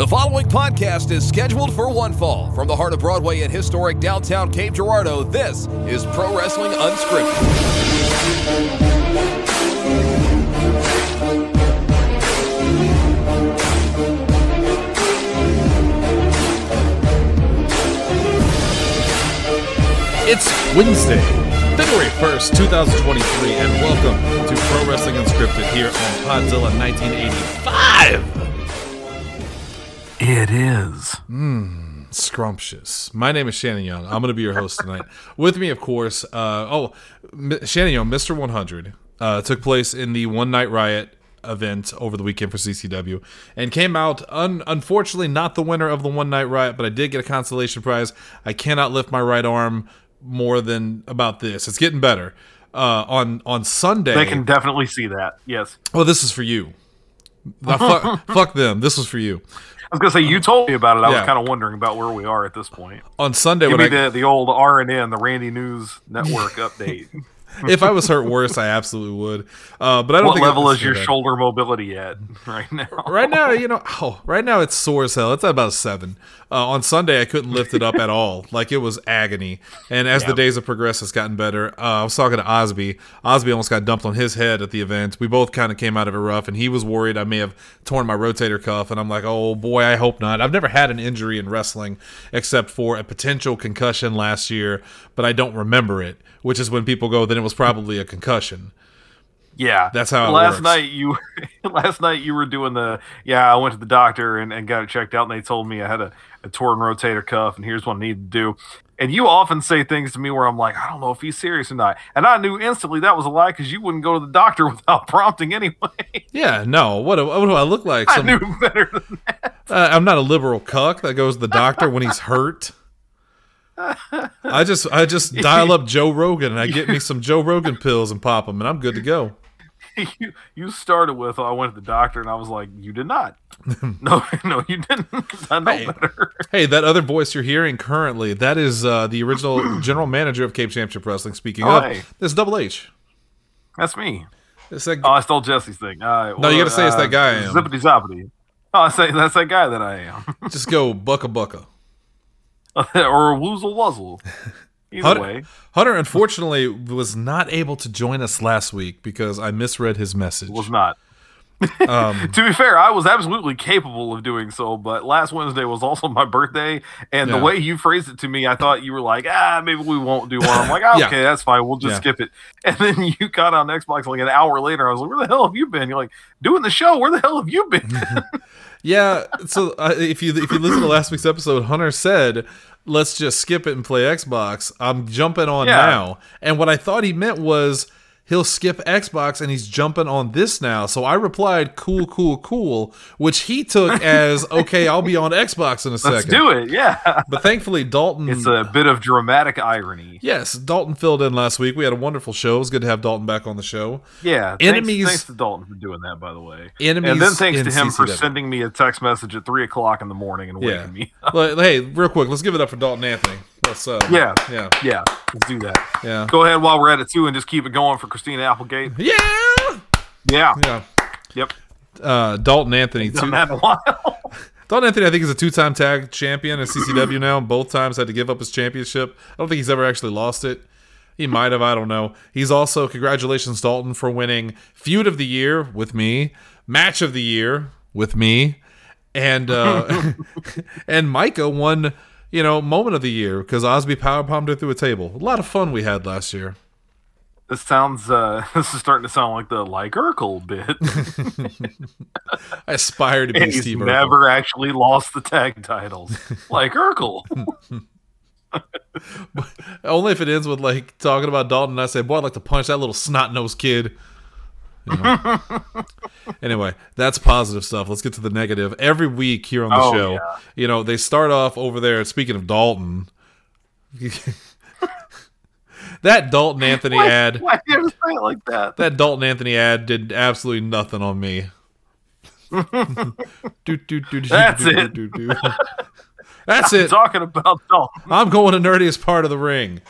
The following podcast is scheduled for one fall. From the heart of Broadway in historic downtown Cape Girardeau, this is Pro Wrestling Unscripted. It's Wednesday, February 1st, 2023, and welcome to Pro Wrestling Unscripted here on Podzilla 1985. It is. Scrumptious. My name is Shannon Young. I'm going to be your host tonight. With me, of course, uh, oh, M- Shannon Young, Mr. 100, uh, took place in the One Night Riot event over the weekend for CCW and came out un- unfortunately not the winner of the One Night Riot, but I did get a consolation prize. I cannot lift my right arm more than about this. It's getting better. Uh, on on Sunday, They can definitely see that. Yes. Oh, this is for you. Now, fuck, fuck them. This was for you. I was gonna say you told me about it. I Yeah. was kind of wondering about where we are at this point. On Sunday, Give when me I, the the old R and N, the Randy News Network update. if I was hurt worse, I absolutely would. Uh, but I don't what think level is your that. shoulder mobility at right now? Right now, you know, oh, right now it's sore as hell. It's at about a seven. Uh, on Sunday, I couldn't lift it up at all. Like it was agony. And as the days have progressed, it's gotten better. Uh, I was talking to Osby. Osby almost got dumped on his head at the event. We both kind of came out of it rough, and he was worried I may have torn my rotator cuff. And I'm like, oh boy, I hope not. I've never had an injury in wrestling except for a potential concussion last year, but I don't remember it. Which is when people go, then it was probably a concussion. Yeah, That's how last works. night you last night you were doing the yeah. I went to the doctor and, and got it checked out, and they told me I had a, a torn rotator cuff, and here's what I need to do. And you often say things to me where I'm like, I don't know if he's serious or not, and I knew instantly that was a lie because you wouldn't go to the doctor without prompting anyway. Yeah, no. What do, what do I look like? I knew better than that. Uh, I'm not a liberal cuck that goes to the doctor when he's hurt. I just I just dial up Joe Rogan and I get me some Joe Rogan pills and pop them and I'm good to go. you, you started with "Oh, I went to the doctor, and I was like, you did not. no, no, you didn't. I know Hey. better. Hey, that other voice you're hearing currently, that is uh, the original general manager of Cape Championship Wrestling. Speaking Oh, of, hey. this Double H. That's me. It's that, Oh, I stole Jesse's thing. Uh, No, you gotta say it's that guy I am. Zippity zoppity. Oh, I say that's that guy that I am. just go bucka bucka. or woozle wuzzle. Either Hunter, way. Hunter unfortunately was not able to join us last week because I misread his message. Was not. Um, To be fair, I was absolutely capable of doing so, but last Wednesday was also my birthday, and Yeah. the way you phrased it to me, I thought you were like, ah, maybe we won't do one. I'm like, Yeah. okay, that's fine, we'll just Yeah. skip it. And then you got on Xbox like an hour later. I was like, where the hell have you been? You're like, doing the show. Where the hell have you been? Yeah, so uh, if you if you listen to last week's episode, Hunter said, "Let's just skip it and play Xbox." I'm jumping on Yeah. now, and what I thought he meant was he'll skip Xbox and he's jumping on this now. So I replied, "Cool, cool, cool," which he took as, "Okay, I'll be on Xbox in a Let's second. do it. Yeah. But thankfully, Dalton. It's a bit of dramatic irony. yes, Dalton filled in last week. We had a wonderful show. It was good to have Dalton back on the show. Yeah. Thanks, Enemies- Thanks to Dalton for doing that, by the way. Enemies and then thanks to him for sending me a text message at three o'clock in the morning and waking Yeah. me. Well, hey, real quick, let's give it up for Dalton Anthony. Let's uh, Yeah. yeah, yeah. Let's do that. yeah, Go ahead while we're at it too, and just keep it going for Christina Applegate. yeah. Yeah. Yeah. Yep. Uh, Dalton Anthony. Two, that while. Dalton Anthony, I think, is a two-time tag champion in CCW now. Both times had to give up his championship. I don't think he's ever actually lost it. He might have. I don't know. He's also congratulations, Dalton, for winning feud of the year with me, match of the year with me, and uh, and Micah won. You know, moment of the year because Osby power bombed her through a table. A lot of fun we had last year. this sounds. uh This is starting to sound like the like Urkel bit. I aspire to be and he's Steve. Urkel. never actually lost the tag titles, like Urkel. Only if it ends with like talking about Dalton and I say, Boy, I'd like to punch that little snot nosed kid. You know? anyway, that's positive stuff. Let's get to the negative. Every week here on the Oh, show, yeah. you know, they start off over there. Speaking of Dalton, that Dalton Anthony Why- ad, Why do you say it like that? that Dalton Anthony ad did absolutely nothing on me. Do, do, do, do, That's it. That's I'm it. talking about Dalton. I'm going to nerdiest part of the ring.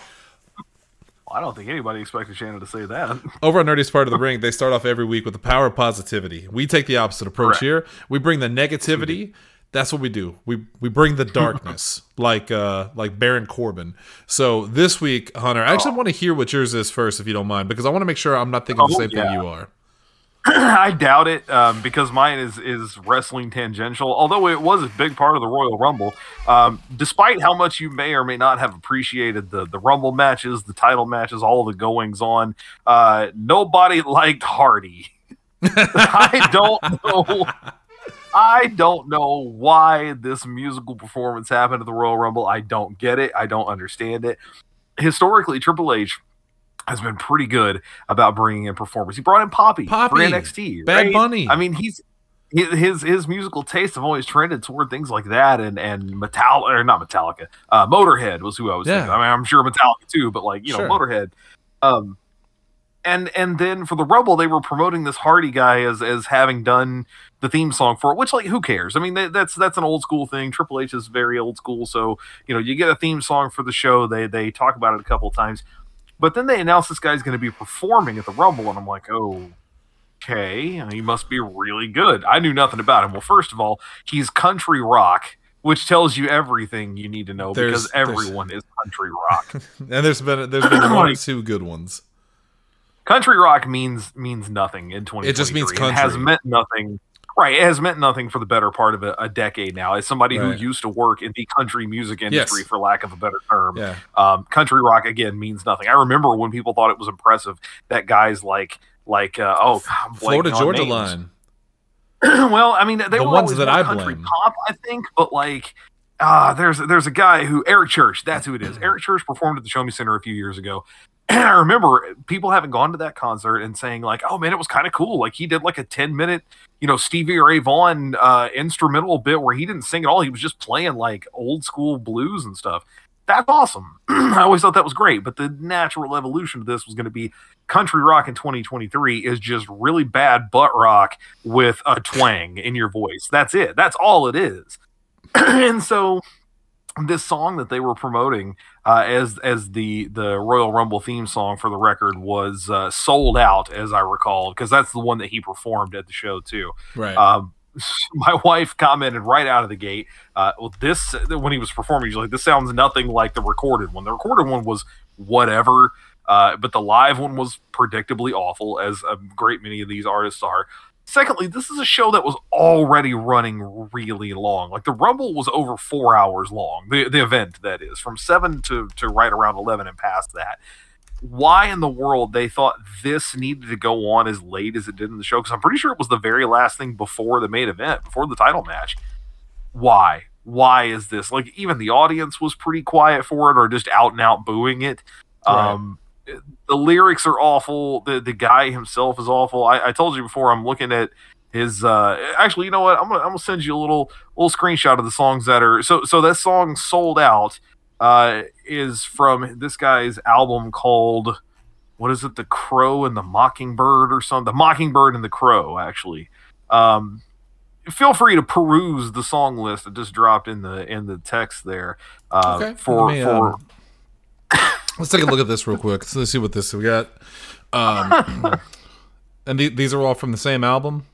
I don't think anybody expected Shannon to say that. Over on Nerdiest Part of the Ring, they start off every week with the power of positivity. We take the opposite approach Correct. here. We bring the negativity That's what we do. We we bring the darkness, like uh like Baron Corbin. So this week, Hunter, I actually want to hear what yours is first, if you don't mind, because I want to make sure I'm not thinking the Oh, same yeah. thing you are. I doubt it um, because mine is is wrestling tangential. Although it was a big part of the Royal Rumble, um, despite how much you may or may not have appreciated the the Rumble matches, the title matches, all the goings on, uh, nobody liked Hardy. I don't know. I don't know why this musical performance happened at the Royal Rumble. I don't get it. I don't understand it. Historically, Triple H has been pretty good about bringing in performers. He brought in Poppy, Poppy, for NXT. Bad right? Bunny. I mean, he's his his musical tastes have always trended toward things like that, and and Metallica or not Metallica, uh, Motorhead was who I was Yeah. thinking. I mean, I'm sure Metallica too, but like you know, Motorhead. Um, and and then for the Rumble, they were promoting this Hardy guy as as having done the theme song for it. Which like, who cares? I mean, that, that's that's an old school thing. Triple H is very old school, so you know, you get a theme song for the show. They they talk about it a couple of times, but then they announce this guy's going to be performing at the Rumble, and I'm like, oh. Okay, he must be really good. I knew nothing about him. Well, first of all, he's country rock, which tells you everything you need to know There's- because everyone is country rock. And there's been there's been one or two good ones. country rock means means nothing in 2023. It just means It has meant nothing. Right, it has meant nothing for the better part of a, a decade now. As somebody Right. who used to work in the country music industry, Yes. for lack of a better term, Yeah. um, country rock again means nothing. I remember when people thought it was impressive that guys like like uh, oh I'm Florida Georgia names. line. well, I mean, they The were ones that I country blame. pop, I think, but like, uh, there's there's a guy who Eric Church, that's who it is. Eric Church performed at the Show Me Center a few years ago, I remember people having gone to that concert and saying like, "Oh man, it was kind of cool." Like he did like a ten minute, you know, Stevie Ray Vaughan uh, instrumental bit where he didn't sing at all; he was just playing like old school blues and stuff. That's awesome. I always thought that was great, but the natural evolution of this was going to be country rock in 2023 is just really bad butt rock with a twang in your voice. That's it. That's all it is. and so this song that they were promoting uh, as as the the Royal Rumble theme song for the record was uh, sold out, as I recall, because that's the one that he performed at the show too. Right. Um, my wife commented right out of the gate. Uh, well, this when he was performing, she's like, "This sounds nothing like the recorded one. The recorded one was whatever, uh, but the live one was predictably awful, as a great many of these artists are." Secondly, this is a show that was already running really long. Like the Rumble was over four hours long. The the event that is from seven to to right around eleven and past that why in the world they thought this needed to go on as late as it did in the show because i'm pretty sure it was the very last thing before the main event before the title match why why is this like even the audience was pretty quiet for it or just out and out booing it Right. um the lyrics are awful. The the guy himself is awful. I, I told you before i'm looking at his uh actually you know what? I'm gonna i'm gonna send you a little little screenshot of the songs that are so so that song sold out uh is from this guy's album called what is it? The crow and the mockingbird or something the mockingbird and the crow actually. Um feel free to peruse the song list that just dropped in the in the text there uh Okay. for me, for um, Let's take a look at this real quick. So let's see what this we got. Um, and the, these are all from the same album.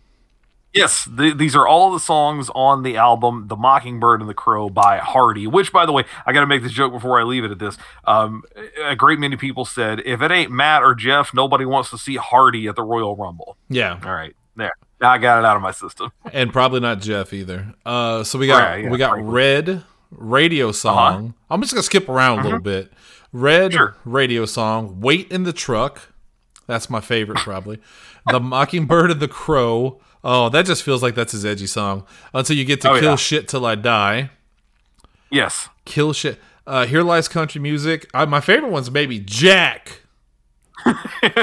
Yes, th- these are all the songs on the album "The Mockingbird and the Crow" by Hardy. Which, by the way, I got to make this joke before I leave it at this. Um, a great many people said, "If it ain't Matt or Jeff, nobody wants to see Hardy at the Royal Rumble." Yeah, All right, there. Now I got it out of my system. and probably not Jeff either. Uh, so we got Right, yeah, we got. Red radio song. I'm just gonna skip around a little bit. Red Sure. radio song. Wait in the truck. That's my favorite probably. the Mockingbird and the Crow. Oh, that just feels like that's his edgy song. Until you get to Oh, kill yeah. shit till I die. Yes, Kill shit. Uh, Here lies country music. Uh, my favorite one's maybe Jack.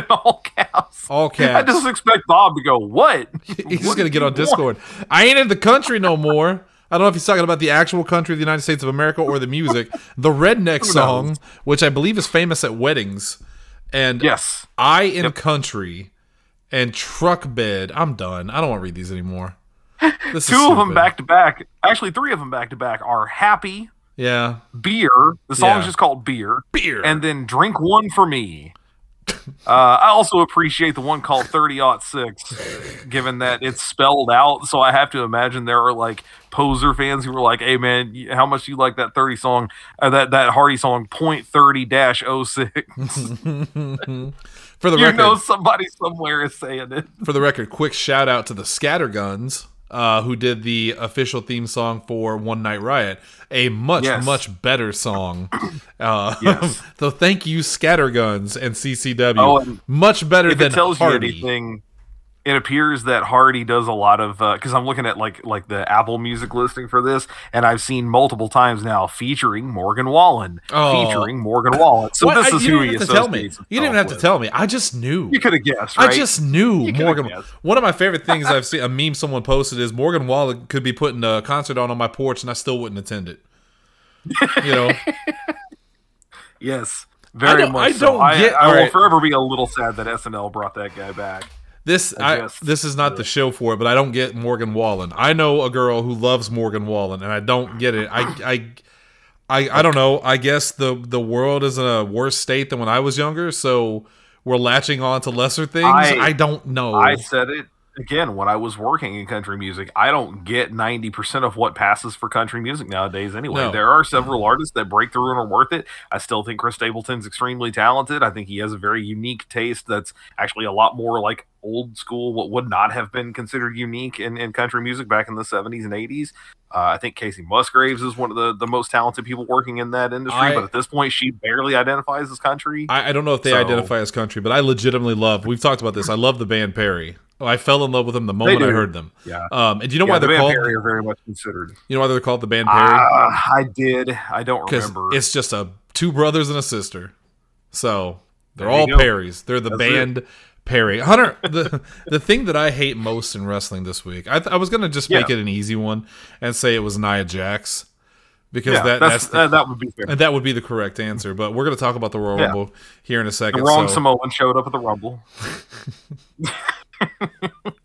all caps. All caps. I just expect Bob to go, "What?" He's What gonna get on want?" Discord. I ain't in the country no more. I don't know if he's talking about the actual country of the United States of America or the music. The redneck song, which I believe is famous at weddings, and Yes. I in country and truck bed. I'm done. I don't want to read these anymore. This is Two of them back to back. Actually, three of them back to back are "Happy," Yeah, "Beer." The song's Yeah. just called "Beer," beer and then "Drink One for Me." Uh, I also appreciate the one called 30 six, given that it's spelled out. So I have to imagine there are like poser fans who are like, "Hey man, how much do you like that 30 song? Uh, that that Hardy song point 30 dash 06? For the you record, know somebody somewhere is saying it. for the record, quick shout out to the Scatterguns, uh, who did the official theme song for One Night Riot. A much, Yes. much better song. Uh, Yes. so thank you, Scatterguns and CCW. Oh, and much better if than it tells Hardy. you anything, it appears that Hardy does a lot of uh, because I'm looking at like like the Apple Music listing for this, and I've seen multiple times now featuring Morgan Wallen, Oh. featuring Morgan Wallen. So What? this I- is you who didn't he to tell me. You didn't have to with. tell me. I just knew. You could have guessed, right? I just knew Morgan. guessed. One of my favorite things I've seen a meme someone posted is Morgan Wallen could be putting a concert on on my porch and I still wouldn't attend it. You know, yes, very don't- much. I so. don't I, get- I will alright. forever be a little sad that SNL brought that guy back. This I I, this is not the show for it, but I don't get Morgan Wallen. I know a girl who loves Morgan Wallen, and I don't get it. I I. I, I don't know. I guess the the world is in a worse state than when I was younger, so we're latching on to lesser things. I, I- don't know. I said it again when I was working in country music. I don't get 90% of what passes for country music nowadays anyway. No. There are several artists that break through and are worth it. I still think Chris Stapleton's extremely talented. I think he has a very unique taste that's actually a lot more like old school, what would not have been considered unique in, in country music back in the 70s and 80s. Uh, I think Kacey Musgraves is one of the, the most talented people working in that industry, I- but at this point, she barely identifies as country. I, I don't know if they So- identify as country, but I legitimately love. We've talked about this. I love the band Perry. Oh, I fell in love with them the moment I heard them. yeah. Um, and do you know yeah, why they're band called? Perry are very much considered. You know why they're called the band Perry? Uh, I did. I don't remember. it's just a two brothers and a sister. So they're There all. Perrys. They're the That's band Perry. Hunter, the the thing that I hate most in wrestling this week, I, th- I was gonna just make Yeah. it an easy one and say it was Nia Jax because yeah, that that's, that's, the, that, that would be fair. and that would be the correct answer. But we're gonna talk about the Royal Yeah. Rumble here in a The second. wrong so- Samoan showed up at the Rumble.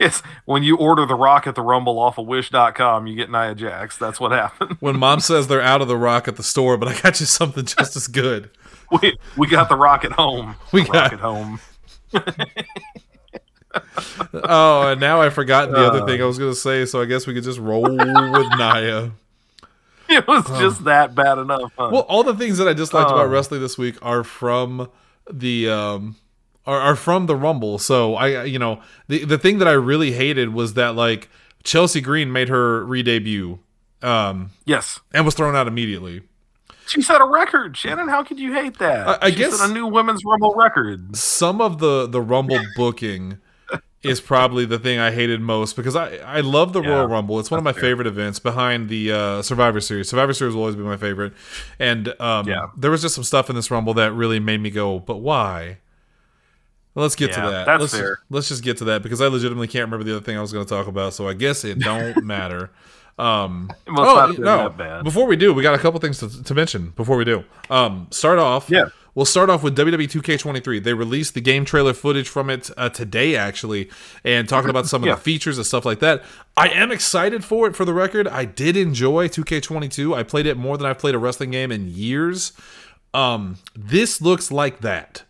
it's when you order the Rock at the Rumble off of Wish.com, you get Nia Jax. That's what happened. when mom says they're out of the rock at the store, but I got you something just as good. We, we got the Rock at home. We The got- Rock at home. Oh, and now I forgot the other Uh. thing I was going to say, so I guess we could just roll with Nia. It was just that bad enough. Huh? Well, all the things that I disliked about Oh. wrestling this week are from the um are, are from the Rumble. So I you know, the the thing that I really hated was that like Chelsea Green made her re-debut um yes. and was thrown out immediately. She set a record, Shannon. How could you hate that? I- I She guess- set a new women's Rumble record. some of the the Rumble booking is probably the thing I hated most because I I love the Yeah, Royal Rumble. It's one of my fair. favorite events behind the uh, Survivor Series. Survivor Series will always be my favorite, and um, Yeah. there was just some stuff in this Rumble that really made me go, "But why?" Let's get to that. that's let's, fair. let's just get to that because I legitimately can't remember the other thing I was going to talk about. So I guess it don't matter. Um, not have bad. Before we do, we got a couple things to, to mention. Before we do, um, start off. Yeah. We'll start off with WWE 2K23. They released the game trailer footage from it uh, today, actually, and talking about some of Yeah. the features and stuff like that. I am excited for it. For the record, I did enjoy 2K22. I played it more than I've played a wrestling game in years. Um, this looks like that.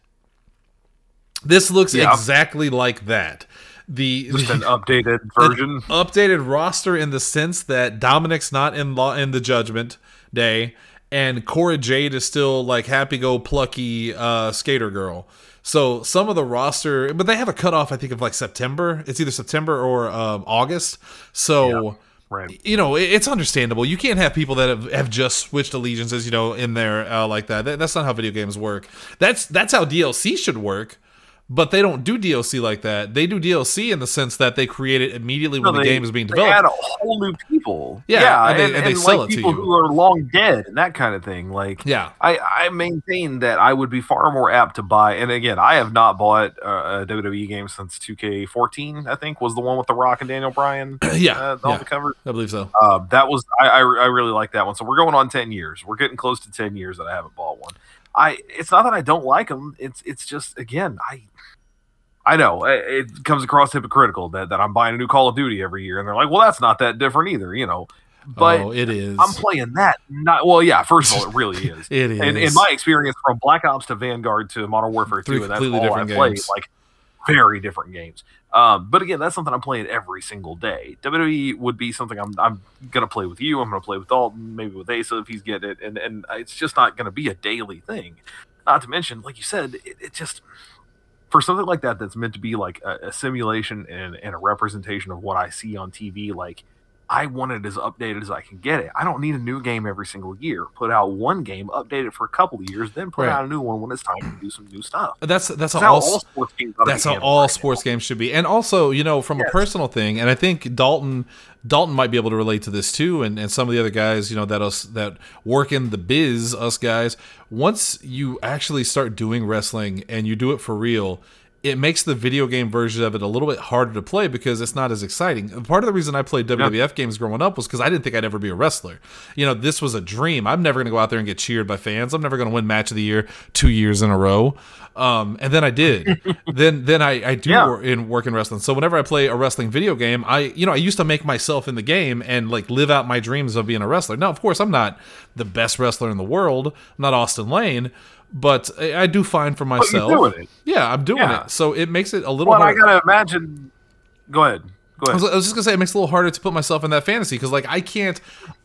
This looks Yeah. exactly like that. The, Just the- an updated version. updated roster in the sense that Dominic's not in law in the Judgment Day, and Cora Jade is still like happy go plucky uh, skater girl. So some of the roster, but they have a cutoff I think of like September. It's either September or um, August. So. Right. You know, it's understandable. You can't have people that have, have just switched allegiances, you know, in there uh, like that. that. That's not how video games work. That's that's how DLC should work. But they don't do DLC like that. They do DLC in the sense that they create it immediately when No, the game is being They developed. add a whole new people. Yeah, and and, they- and, and they sell like it to people you. who are long dead and that kind of thing. Like, Yeah. I, I maintain that I would be far more apt to buy. And again, I have not bought uh, a WWE game since 2K14. I think was the one with the Rock and Daniel Bryan yeah, uh, on yeah, the cover. I believe so. Uh, that was I, I I really like that one. So we're going on ten years. We're getting close to ten years that I haven't bought one. I it's not that I don't like them. It's it's just again I I know it, comes across hypocritical that, that I'm buying a new Call of Duty every year, and they're like, well, that's not that different either. You know, But oh, it is. I'm playing that. Not well, yeah. First of all, it really is. It And in my experience, from Black Ops to Vanguard to Modern Warfare Three 2, and that's completely all I different played. games. Like very different games. Um, but again, that's something I'm playing every single day. WWE would be something I'm I'm gonna play with you. I'm gonna play with Dalton, maybe with Asa if he's getting it, and and it's just not gonna be a daily thing. Not to mention, like you said, it, it just for something like that that's meant to be like a, a simulation and, and a representation of what I see on TV, like I want it as updated as I can get it. I don't need a new game every single year. Put out one game, update it for a couple of years, then put Right. out a new one when it's time to do some new stuff. that's that's That's how all, all sports games. that's how all right sports now. games should be. And also, you know, from a personal thing, and I think Dalton Dalton might be able to relate to this too, and, and some of the other guys, you know, that us that work in the biz, us guys. Once you actually start doing wrestling and you do it for real. It makes the video game version of it a little bit harder to play because it's not as exciting. Part of the reason I played WWF games growing up was because I didn't think I'd ever be a wrestler. You know, this was a dream. I'm never going to go out there and get cheered by fans. I'm never going to win match of the year two years in a row. Um, and then I did. then then I, I do Yeah. wor- in work in wrestling. So whenever I play a wrestling video game, I you know I used to make myself in the game and like live out my dreams of being a wrestler. Now, of course, I'm not the best wrestler in the world. I'm not Austin Lane, but I, I do fine for myself. you're doing it. Yeah, I'm doing Yeah. it. So it makes it a little. Well, I gotta imagine. Go ahead. Go I was, ahead. I was just gonna say it makes it a little harder to put myself in that fantasy because like I can't.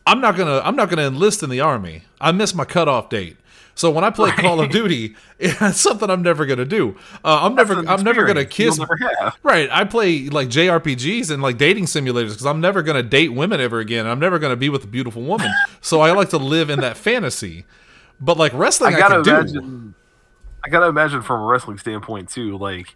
I'm not gonna. I'm not gonna enlist in the army. I missed my cutoff date. So when I play Call of Duty, it's something I'm never gonna do. Uh, I'm never. I'm never gonna kiss. never. Right. I play like JRPGs and like dating simulators because I'm never gonna date women ever again. I'm never gonna be with a beautiful woman. so I like to live in that fantasy. But like wrestling, I I, gotta do. imagine. I gotta imagine from a wrestling standpoint too. Like,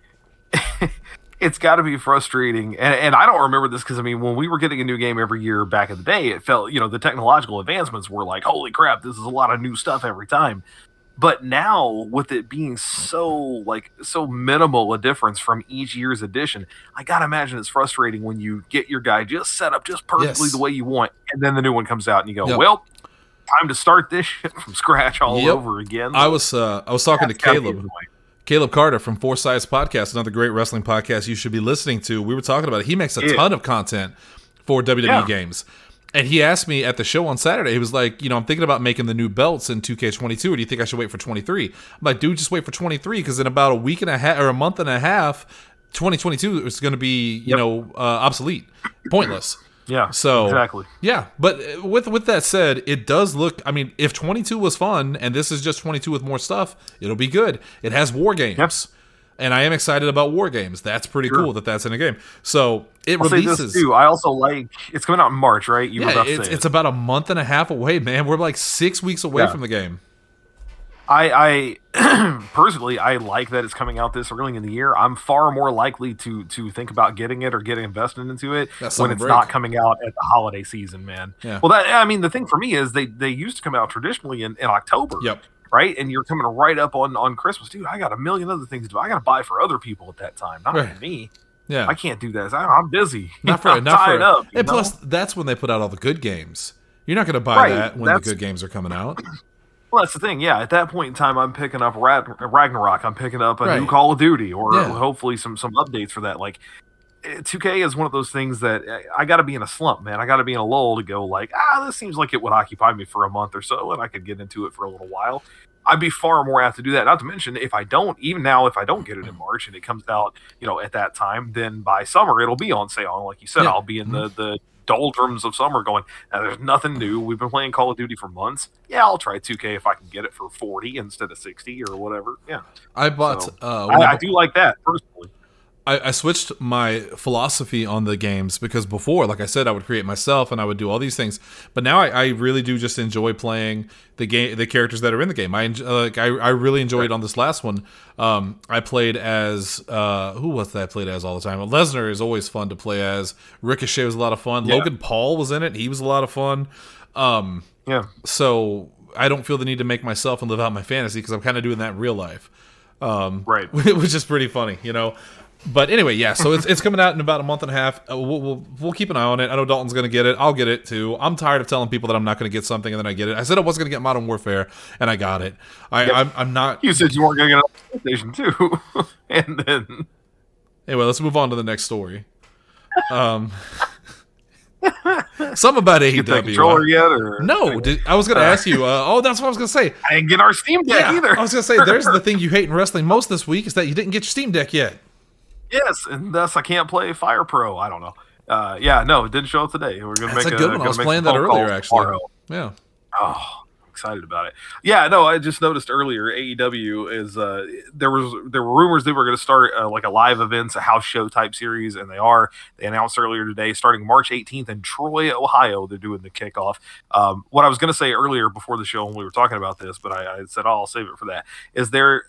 it's got to be frustrating. And, and I don't remember this because I mean, when we were getting a new game every year back in the day, it felt you know the technological advancements were like, holy crap, this is a lot of new stuff every time. But now, with it being so like so minimal a difference from each year's edition, I gotta imagine it's frustrating when you get your guy just set up just perfectly Yes. the way you want, and then the new one comes out and you go, Yep. "Well, time to start this shit from scratch all Yep. over again." I was uh, I was talking to That's Caleb. Caleb Carter from Four Sides Podcast, another great wrestling podcast you should be listening to. We were talking about it. He makes a Yeah. ton of content for WWE Yeah. games. And he asked me at the show on Saturday, he was like, you know, I'm thinking about making the new belts in 2K22, or do you think I should wait for 23? I'm like, dude, just wait for 23 because in about a week and a half or a month and a half, 2022 is going to be, you Yep. know, uh, obsolete, pointless. Yeah. So exactly. yeah, but with with that said, it does look. I mean, if 22 was fun and this is just 22 with more stuff, it'll be good. It has war games, Yep. and I am excited about war games. That's pretty Sure. cool that that's in a game. So it I'll releases. this too. I also like it's coming out in March, right? You were Yeah, it's, say it's it. about a month and a half away, man. We're like six weeks away Yeah. from the game. I, I personally I like that it's coming out this early in the year. I'm far more likely to to think about getting it or getting invested into it when it's break. not coming out at the holiday season, man. Yeah. Well, that I mean, the thing for me is they they used to come out traditionally in, in October. Yep. Right, and you're coming right up on on Christmas, dude. I got a million other things to do. I got to buy for other people at that time, not Right. me. Yeah. I can't do that. I, I'm busy. not for I'm not for. up. and know? plus, that's when they put out all the good games. You're not going to buy Right, that when the good games are coming out. Well, that's the thing. Yeah, at that point in time, I'm picking up Ragnarok. I'm picking up a new Call of Duty, or Yeah. hopefully some some updates for that. Like, eh, 2K is one of those things that eh, I got to be in a slump, man. I got to be in a lull to go like, ah, this seems like it would occupy me for a month or so, and I could get into it for a little while. I'd be far more apt to do that. Not to mention, if I don't, even now, if I don't get it in March and it comes out, you know, at that time, then by summer it'll be on sale. And like you said, Yeah. I'll be in the the doldrums of summer going. There's nothing new. We've been playing Call of Duty for months. Yeah, I'll try 2K if I can get it for 40 instead of 60 or whatever. Yeah, I bought. So, uh, I, I do like that personally. I, I switched my philosophy on the games because before, like I said, I would create myself and I would do all these things. But now I, I really do just enjoy playing the game, the characters that are in the game. I uh, like I, I really enjoyed on this last one. Um, I played as uh, who was that I played as all the time? Lesnar is always fun to play as. Ricochet was a lot of fun. Yeah. Logan Paul was in it. He was a lot of fun. Um, Yeah, so I don't feel the need to make myself and live out my fantasy because I'm kind of doing that in real life um, right. which is pretty funny, you know. But anyway, yeah. So it's, it's coming out in about a month and a half. Uh, we'll, we'll we'll keep an eye on it. I know Dalton's going to get it. I'll get it too. I'm tired of telling people that I'm not going to get something and then I get it. I said I wasn't going to get Modern Warfare and I got it. I I'm, I'm not. You said you weren't going to get a PlayStation too, and then Anyway, let's move on to the next story. Um, Some about Get that AEW. controller yet? Or No, did, I was going to ask you. Uh, oh, that's what I was going to say. I didn't get our Steam Deck Yeah, either. I was going to say. There's the thing you hate in wrestling most this week is that you didn't get your Steam Deck yet. Yes, and thus I can't play Fire Pro. I don't know. Uh, yeah, no, it didn't show up today. We're gonna That's make a It's a good one. I was playing that earlier, actually. tomorrow. Yeah. Oh, excited about it. Yeah, no, I just noticed earlier AEW is uh there was there were rumors they were going to start uh, like a live events, a house show type series, and they are. They announced earlier today, starting March 18th in Troy, Ohio. They're doing the kickoff. Um, what I was going to say earlier before the show when we were talking about this, but I, I said oh, I'll save it for that. Is there?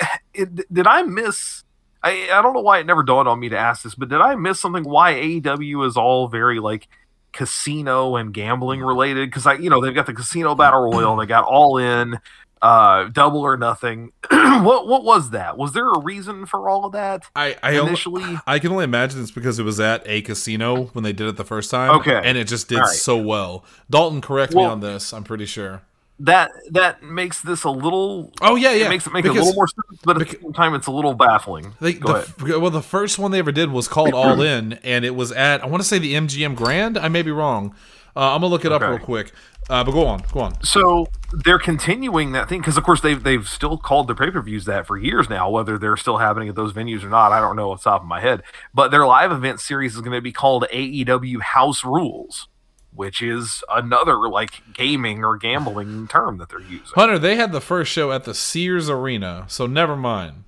It, did I miss? I, I don't know why it never dawned on me to ask this, but did I miss something? Why AEW is all very like casino and gambling related? Because I, you know, they've got the casino battle royal, they got all in, uh, double or nothing. what what was that? Was there a reason for all of that I I, only, initially? I can only imagine it's because it was at a casino when they did it the first time. Okay. and it just did right. so well. Dalton, correct me on this. I'm pretty sure. That that makes this a little. Oh yeah, yeah. It makes it make Because a little more sense, but at bec- the same time, it's a little baffling. They, Go the, ahead. well, the first one they ever did was called All In, and it was at I want to say the MGM Grand. I may be wrong. Uh, I'm gonna look it up real quick. Uh, but go on, go on. So they're continuing that thing because, of course, they've they've still called their pay per views that for years now. Whether they're still happening at those venues or not, I don't know off the top of my head. But their live event series is going to be called AEW House Rules, which is another like gaming or gambling term that they're using. Hunter, they had the first show at the Sears Arena, so never mind.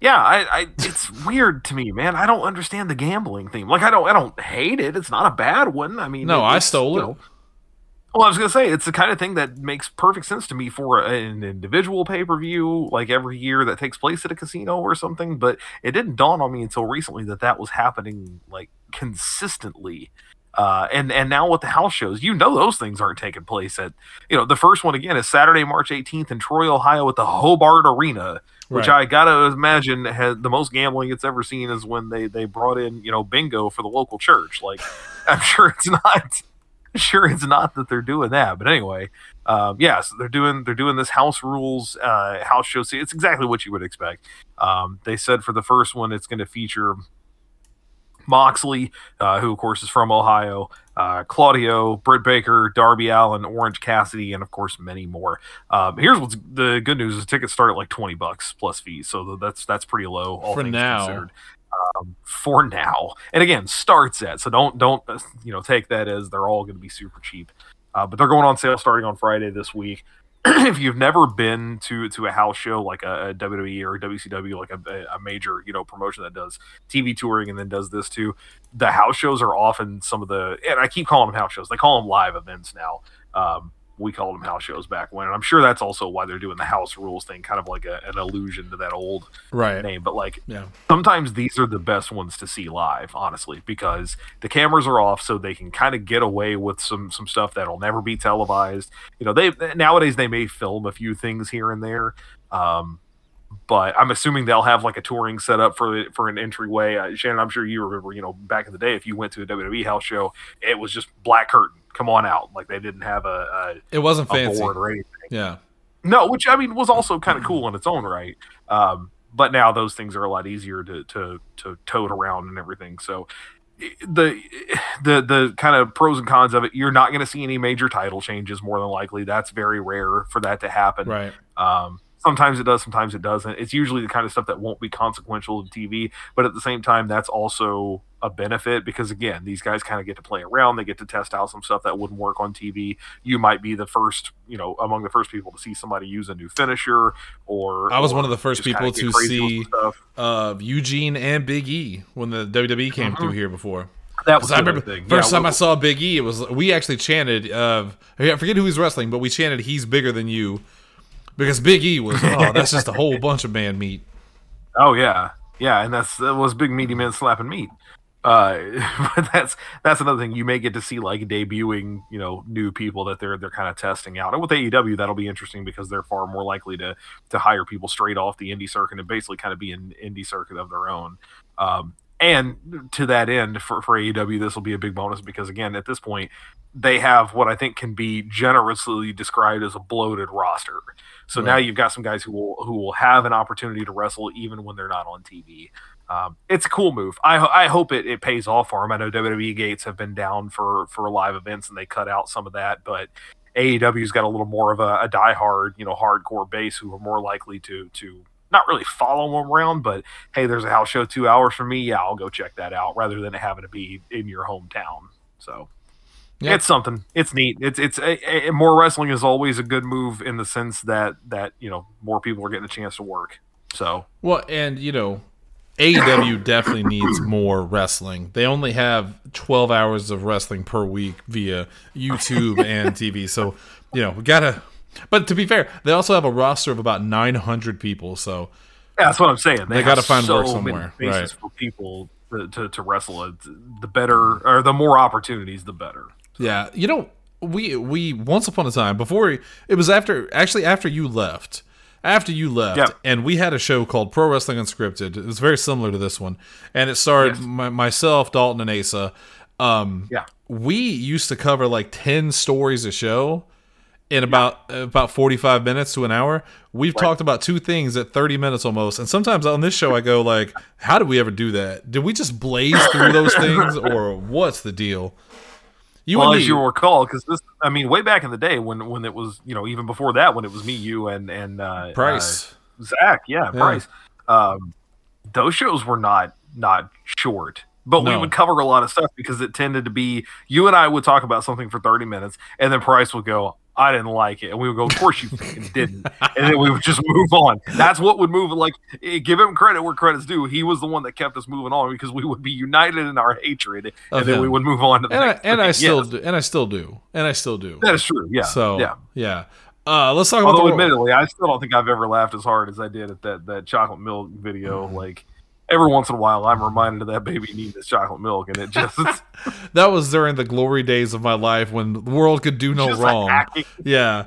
Yeah, I, I it's weird to me, man. I don't understand the gambling theme. Like, I don't I don't hate it. It's not a bad one. I mean, No, I stole it. know, Well, I was gonna say it's the kind of thing that makes perfect sense to me for an individual pay per view, like every year that takes place at a casino or something. But it didn't dawn on me until recently that that was happening like consistently. Uh, and and now with the house shows, you know those things aren't taking place at you know the first one again is Saturday, March 18th in Troy, Ohio, at the Hobart Arena, which Right. I gotta imagine had the most gambling it's ever seen is when they they brought in you know bingo for the local church. Like I'm sure it's not sure it's not that they're doing that but anyway um yeah so they're doing they're doing this house rules uh house show see it's exactly what you would expect um they said for the first one it's going to feature moxley uh, who of course is from ohio uh, claudio britt baker darby allin orange cassidy and of course many more um, here's what's the good news is tickets start at like 20 bucks plus fees so that's that's pretty low all For things now. considered um, for now. And again, starts at so don't don't uh, you know take that as they're all going to be super cheap. Uh, but they're going on sale starting on Friday this week. if you've never been to to a house show like a, a WWE or WCW, like a, a major you know promotion that does TV touring and then does this too, the house shows are often some of the and I keep calling them house shows. They call them live events now. Um, we called them house shows back when, and I'm sure that's also why they're doing the house rules thing, kind of like a, an allusion to that old Right. name. But like Yeah. sometimes these are the best ones to see live honestly because the cameras are off so they can kind of get away with some some stuff that'll never be televised you know they nowadays they may film a few things here and there um but I'm assuming they'll have like a touring setup for for an entryway. Uh, Shannon, I'm sure you remember, you know, back in the day, if you went to a WWE house show, it was just black curtain. Come on out, like they didn't have a, It wasn't a, a fancy. board or anything. Yeah. No, which I mean was also kind of cool in its own right. Um, but now those things are a lot easier to to to tote around and everything. So the the the kind of pros and cons of it, you're not going to see any major title changes more than likely. That's very rare for that to happen. Right. Um, sometimes it does, sometimes it doesn't. It's usually the kind of stuff that won't be consequential to TV, but at the same time, that's also a benefit because again, these guys kind of get to play around. They get to test out some stuff that wouldn't work on TV. You might be the first, you know, among the first people to see somebody use a new finisher, or I was or one of the first people to see uh, Eugene and Big E when the WWE came through here before. That was I remember thing. first Yeah, time I saw Big E, it was we actually chanted. Uh, I forget who was wrestling, but we chanted "He's bigger than you" because Big E was. Oh, that's just a whole bunch of man meat. Oh yeah, yeah, and that's that was big meaty men slapping meat. Uh, but that's that's another thing. You may get to see like debuting, you know, new people that they're they're kind of testing out. And with AEW, that'll be interesting because they're far more likely to to hire people straight off the indie circuit and basically kind of be an indie circuit of their own. Um, and to that end, for, for AEW, this will be a big bonus because again, at this point, they have what I think can be generously described as a bloated roster. So now you've got some guys who will who will have an opportunity to wrestle even when they're not on TV. um, it's a cool move. I I hope it, it pays off for him. I know WWE gates have been down for for live events and they cut out some of that, but AEW's got a little more of a, a diehard, you know, hardcore base who are more likely to to not really follow him around, but hey, there's a house show two hours from me. Yeah, I'll go check that out rather than it having to be in your hometown. So Yeah. it's something. It's neat. It's it's a, a, more wrestling is always a good move in the sense that that you know more people are getting a chance to work. So Well, and you know, AEW definitely needs more wrestling. They only have 12 hours of wrestling per week via YouTube and TV. So, you know, we gotta. But to be fair, they also have a roster of about 900 people. So, yeah, that's what I'm saying. They have gotta find so work many somewhere, bases right. for people to, to, to wrestle. The better or the more opportunities, the better. yeah, you know, we we once upon a time before it was after actually after you left. After you left, Yeah. and we had a show called Pro Wrestling Unscripted. It was very similar to this one, and it starred Yes. my, myself, Dalton, and Asa. Um, Yeah. we used to cover like 10 stories a show in about about 45 minutes to an hour we've talked about two things at 30 minutes almost and sometimes on this show i go like how did we ever do that did we just blaze through those things or what's the deal you well, and as you recall, because this, I mean, way back in the day when when it was, you know, even before that, when it was me, you, and and uh, price uh, Zach, yeah, Yeah. Price. Um, those shows were not not short, but we would cover a lot of stuff because it tended to be you and I would talk about something for thirty minutes, and then Price would go. I didn't like it, and we would go. Of course you fucking didn't, and then we would just move on. That's what would move. Like, eh, give him credit where credit's due. He was the one that kept us moving on because we would be united in our hatred, and then we would move on to the and I, next and I still Yes. do and i still do and i still do That is true. Yeah. so yeah. yeah uh let's talk about Although, the admittedly, I still don't think I've ever laughed as hard as I did at that that chocolate milk video. Mm-hmm. Like every once in a while, I'm reminded of that baby needing this chocolate milk, and it just that was during the glory days of my life when the world could do no just wrong hacking. Yeah.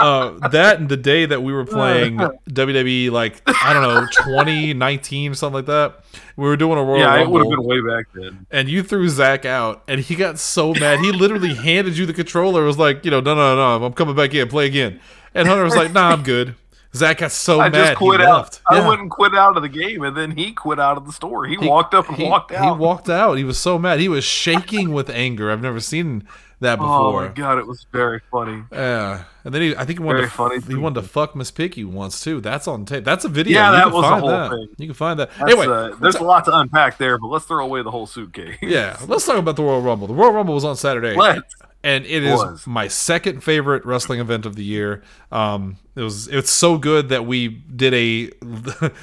Uh, that and the day that we were playing WWE, like, I don't know, 2019 or something like that, we were doing a Royal Yeah, it would have been way back then. and you threw Zach out, and he got so mad. He literally handed you the controller. It was like, you know, no, no, no, I'm coming back in, play again. And Hunter was like, nah, I'm good. Zach got so I mad. just quit he out. left. I Yeah. wouldn't quit out of the game, and then he quit out of the store. He, walked up and he, walked out. He walked out. He was so mad. He was shaking with anger. I've never seen that before. oh my god, it was very funny. Yeah, and then he, I think he wanted Very to, funny he wanted to fuck Miss Picky once too. That's on tape. That's a video. Yeah, you that was the whole that. thing. You can find that. That's, anyway, uh, there's a lot to unpack there, but let's throw away the whole suitcase. yeah, let's talk about the Royal Rumble. The Royal Rumble was on Saturday, Let's. And it is Was. my second favorite wrestling event of the year. Um, it was it's so good that we did a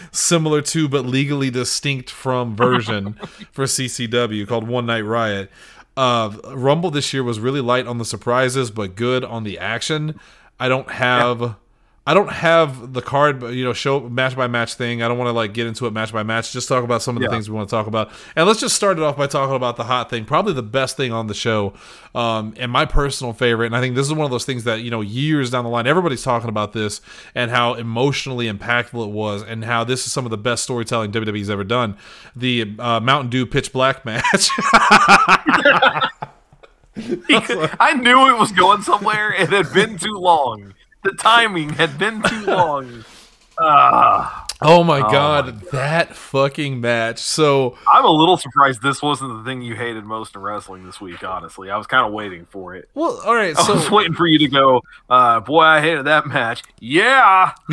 similar to but legally distinct from version for CCW called One Night Riot. Uh, Rumble this year was really light on the surprises, but good on the action. I don't have. I don't have the card, you know, show match by match thing. I don't want to like get into it match by match. Just talk about some of the Yeah. things we want to talk about, and let's just start it off by talking about the hot thing. Probably the best thing on the show, um, and my personal favorite. And I think this is one of those things that you know, years down the line, everybody's talking about this and how emotionally impactful it was, and how this is some of the best storytelling WWE's ever done. The uh, Mountain Dew Pitch Black match. Could- I knew it was going somewhere. It had been too long. The timing had been too long. Ah, oh my god, that fucking match! So. I'm a little surprised this wasn't the thing you hated most in wrestling this week. Honestly, I was kind of waiting for it. Well, all right. I was waiting for you to go. Uh, boy, I hated that match. Yeah,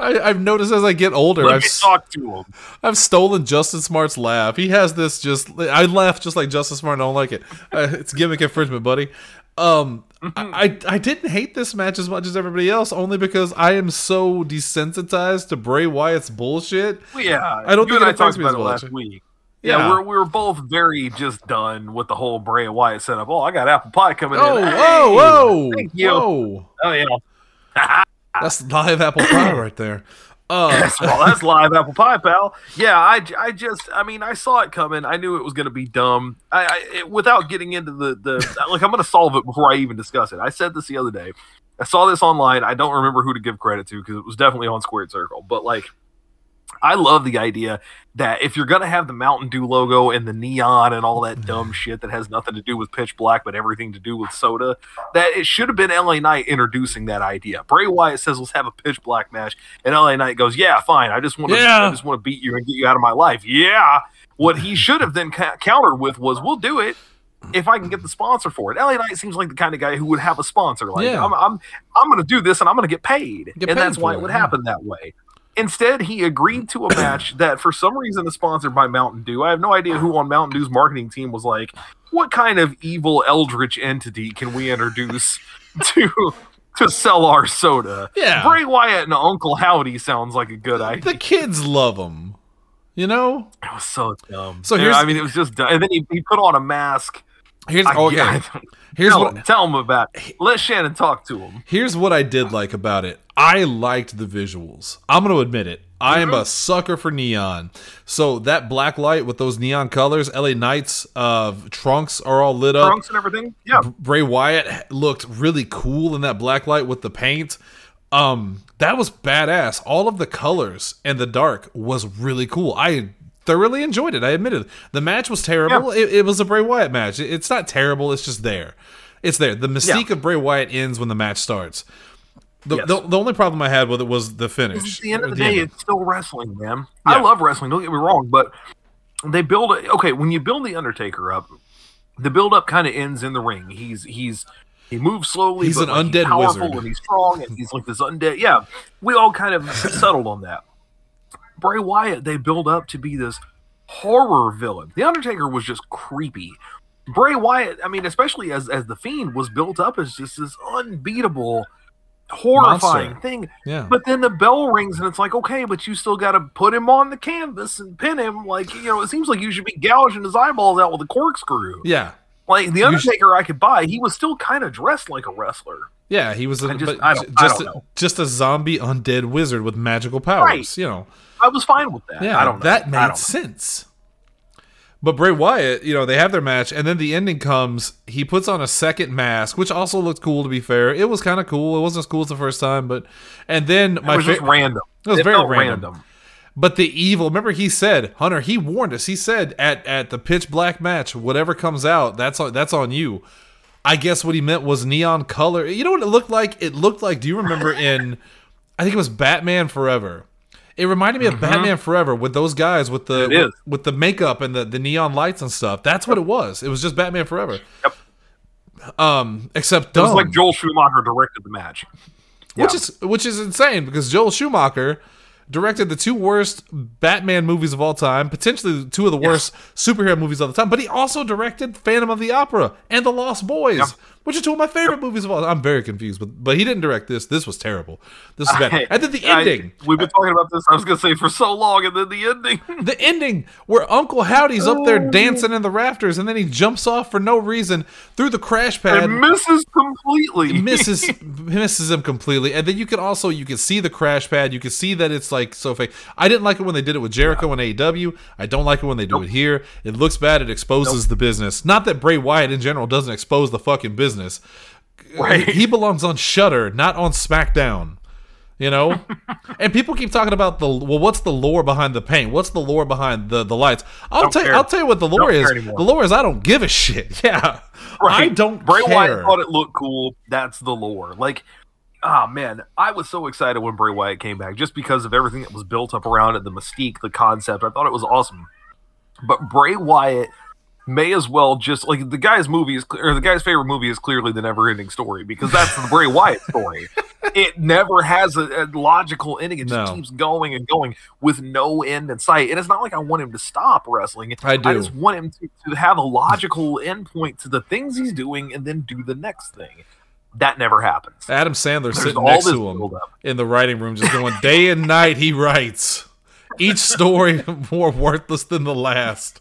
I, I've noticed as I get older, let I've to him. I've stolen Justin Smart's laugh. He has this just I laugh just like Justin Smart. and I don't like it. Uh, it's gimmick infringement, buddy. Um, Mm-hmm. I I didn't hate this match as much as everybody else, only because I am so desensitized to Bray Wyatt's bullshit. Well, yeah, I don't you think and it I talked about it last week. Yeah, Yeah. we're we were both very just done with the whole Bray Wyatt setup. Oh, I got apple pie coming in. Oh, in. whoa, Hey, whoa, thank you. whoa! Oh yeah, That's live apple pie right there. Uh, That's, well, that's live apple pie, pal. Yeah, I, I just, I mean, I saw it coming. I knew it was going to be dumb. I, I it, without getting into the the like, I'm going to solve it before I even discuss it. I said this the other day. I saw this online. I don't remember who to give credit to because it was definitely on Squared Circle. But like, I love the idea that if you're gonna have the Mountain Dew logo and the neon and all that Mm. dumb shit that has nothing to do with pitch black but everything to do with soda, that it should have been LA Knight introducing that idea. Bray Wyatt says let's have a pitch black match, and LA Knight goes, Yeah, fine. I just want to Yeah. I just want to beat you and get you out of my life. Yeah. What he should have then ca- countered with was, We'll do it. If I can get the sponsor for it, LA Knight seems like the kind of guy who would have a sponsor. Like, Yeah. I'm, I'm, I'm going to do this and I'm going to get paid, Get and paid that's why it it, would yeah. happen that way. Instead, he agreed to a match that for some reason is sponsored by Mountain Dew. I have no idea who on Mountain Dew's marketing team was like, what kind of evil eldritch entity can we introduce to to sell our soda? Yeah. Bray Wyatt and Uncle Howdy sounds like a good idea. The kids love him. You know? It was so dumb. So Yeah, here's- I mean, it was just dumb. And then he, he put on a mask. Here's I- okay. I- Here's tell, what him, tell him about it. Let Shannon talk to him. Here's what I did like about it. I liked the visuals. I'm going to admit it. I am a sucker for neon. So that black light with those neon colors, LA Knights uh, trunks are all lit up. Trunks and everything. Yeah. Bray Wyatt looked really cool in that black light with the paint. Um, that was badass. All of the colors and the dark was really cool. I thoroughly enjoyed it. I admit it. The match was terrible. It, it was a Bray Wyatt match. It- It's not terrible. It's just there. It's there. The mystique Yeah. of Bray Wyatt ends when the match starts. The, Yes. the, the only problem I had with it was the finish. At the end of the The day, ending. it's still wrestling, man. Yeah. I love wrestling. Don't get me wrong, but they build it. Okay, when you build the Undertaker up, the build up kind of ends in the ring. He's he's he moves slowly. He's an like, undead powerful wizard. and he's strong, and he's like this undead. Yeah, we all kind of settled on that. Bray Wyatt, they build up to be this horror villain. The Undertaker was just creepy. Bray Wyatt, I mean, especially as as the Fiend, was built up as just this unbeatable, horrifying Monster. thing. yeah. But then the bell rings and it's like, okay, but you still got to put him on the canvas and pin him. Like, you know, it seems like you should be gouging his eyeballs out with a corkscrew. yeah. Like the Undertaker, I could buy. He was still kind of dressed like a wrestler. Yeah, he was a, just- but I don't- j- I just, a, just a zombie undead wizard with magical powers. Right. You know, I was fine with that. Yeah, I don't know. that made sense. But Bray Wyatt, you know, they have their match, and then the ending comes. He puts on a second mask, which also looked cool. To be fair, it was kind of cool. It wasn't as cool as the first time, but and then my It was just random. It was very felt random. But the evil, remember he said, Hunter, he warned us. He said at at the pitch black match, whatever comes out, that's on that's on you. I guess what he meant was neon color. You know what it looked like? It looked like. Do you remember in? I think it was Batman Forever. It reminded me of Batman Forever with those guys with the Mm-hmm. With, with the makeup and the, the neon lights and stuff. That's what it was. It was just Batman Forever. Yep. Um, except It was like Joel Schumacher directed the match. which Yeah. is which is insane because Joel Schumacher directed the two worst Batman movies of all time, potentially two of the worst superhero movies of all time. But he also directed Phantom of the Opera and The Lost Boys, Yep. Which are two of my favorite movies of all. I'm very confused, but but he didn't direct this. This was terrible. This is bad. and then the I- ending. we've been talking about this. I was going to say for so long, and then the ending. the ending where Uncle Howdy's up there Oh. dancing in the rafters, and then he jumps off for no reason through the crash pad. and misses completely. misses misses him completely, and then you can also you can see the crash pad. You can see that it's like so fake. I didn't like it when they did it with Jericho and AEW. I don't like it when they do it here. It looks bad. It exposes the business. Not that Bray Wyatt in general doesn't expose the fucking business. Right. He belongs on Shudder, not on SmackDown. You know, and people keep talking about the well. What's the lore behind the paint? What's the lore behind the the lights? I'll tell. I'll tell you what the lore is. anymore. The lore is I don't give a shit. Yeah, Right. I don't Bray care. Wyatt thought it looked cool. That's the lore. Like, ah man, I was so excited when Bray Wyatt came back just because of everything that was built up around it, the mystique, the concept. I thought it was awesome. But Bray Wyatt may as well just like the guy's movie is or the guy's favorite movie is clearly the never ending story because that's the Bray Wyatt story. It never has a, a logical ending. It just No. keeps going and going with no end in sight. And it's not like I want him to stop wrestling. I do. I just want him to, to have a logical endpoint to the things he's doing and then do the next thing. That never happens. Adam Sandler sitting next to him in the writing room, just going day and night. He writes each story more worthless than the last.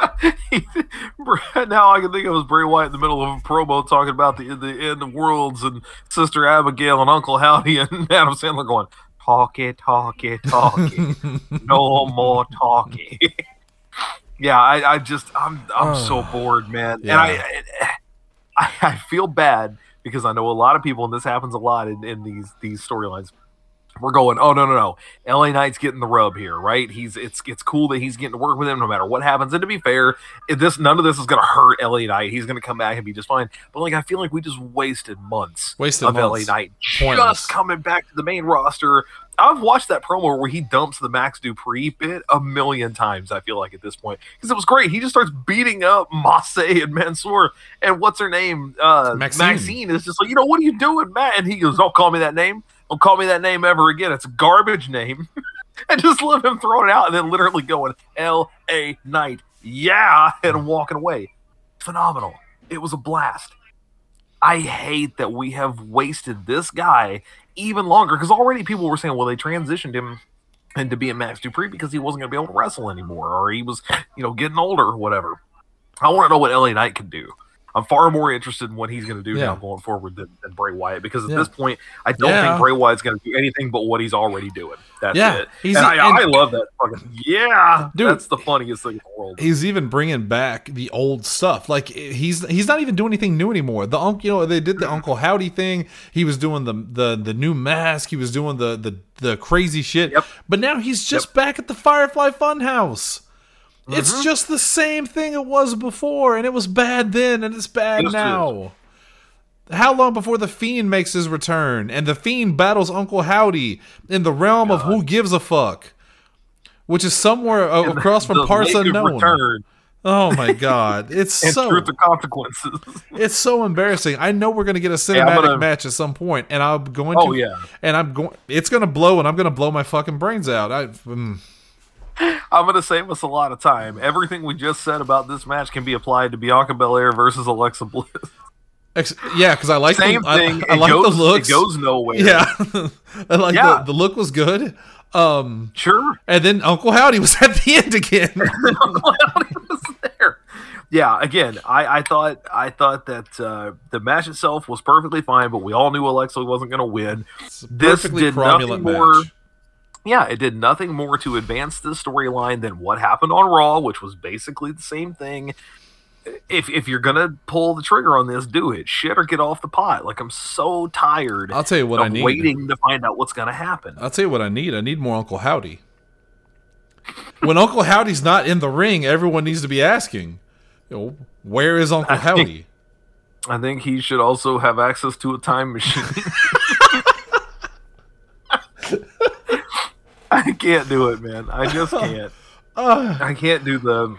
now I can think of as Bray Wyatt in the middle of a promo talking about the the end of worlds and Sister Abigail and Uncle Howdy and Adam Sandler going, talk it, talk it, talk it. no more talking. yeah, I, I just I'm I'm so bored, man. Yeah. And I, I I feel bad because I know a lot of people, and this happens a lot in, in these these storylines. We're going, oh no no no, LA Knight's getting the rub here, right? He's it's it's cool that he's getting to work with him no matter what happens. And to be fair, this none of this is gonna hurt LA Knight. He's gonna come back and be just fine. But like I feel like we just wasted months Wasted of months. LA Knight Pointless. just coming back to the main roster. I've watched that promo where he dumps the Max Dupri bit a million times. I feel like at this point because it was great. He just starts beating up Mace and Mansoor and what's her name, uh, Maxine. Maxine. is just like, you know, what are you doing, Matt? And he goes, "Don't call me that name. Don't call me that name ever again. It's a garbage name." and just let him throw it out, and then literally going L A Knight, yeah, and walking away. Phenomenal. It was a blast. I hate that we have wasted this guy even longer because already people were saying, well, they transitioned him into being Max Dupri because he wasn't going to be able to wrestle anymore, or he was, you know, getting older or whatever. I want to know what LA Knight can do. I'm far more interested in what he's going to do Yeah. now going forward than, than Bray Wyatt because at Yeah. this point, I don't Yeah. think Bray Wyatt's going to do anything but what he's already doing. That's it. He's- and I, and- I love that fucking yeah, Dude. That's the funniest thing in the world. He's even bringing back the old stuff. Like he's he's not even doing anything new anymore. The uncle, you know, they did the Uncle Howdy thing. He was doing the the the new mask. He was doing the the the crazy shit. Yep. But now he's just back at the Firefly Funhouse. It's Mm-hmm. just the same thing it was before, and it was bad then, and it's bad now. How long before the Fiend makes his return and the Fiend battles Uncle Howdy in the realm of who gives a fuck, which is somewhere uh, across from parts unknown. Return Oh my god, it's and so truth of consequences. it's so embarrassing. I know we're gonna get a cinematic gonna- match at some point, and I'm going Oh, to. yeah. and I'm going. It's gonna blow, and I'm gonna blow my fucking brains out. I. Mm, I'm going to save us a lot of time. Everything we just said about this match can be applied to Bianca Belair versus Alexa Bliss. ex- yeah, because I like Same the, I- thing. I, it like goes, the looks. It goes nowhere. Yeah, I like Yeah. the the look was good. Um, Sure. and then Uncle Howdy was at the end again. Uncle Howdy was there. Yeah, again, I, I thought I thought that uh, the match itself was perfectly fine, but we all knew Alexa wasn't going to win. This did nothing more. match. Yeah, it did nothing more to advance the storyline than what happened on Raw, which was basically the same thing. If if you're gonna pull the trigger on this, do it. Shit or get off the pot. Like I'm so tired. I'll tell you what of I need. waiting to find out what's gonna happen. I'll tell you what I need. I need more Uncle Howdy. When Uncle Howdy's not in the ring, everyone needs to be asking, you know, where is Uncle I think- Howdy? I think he should also have access to a time machine. I can't do it, man. I just can't. I can't do the.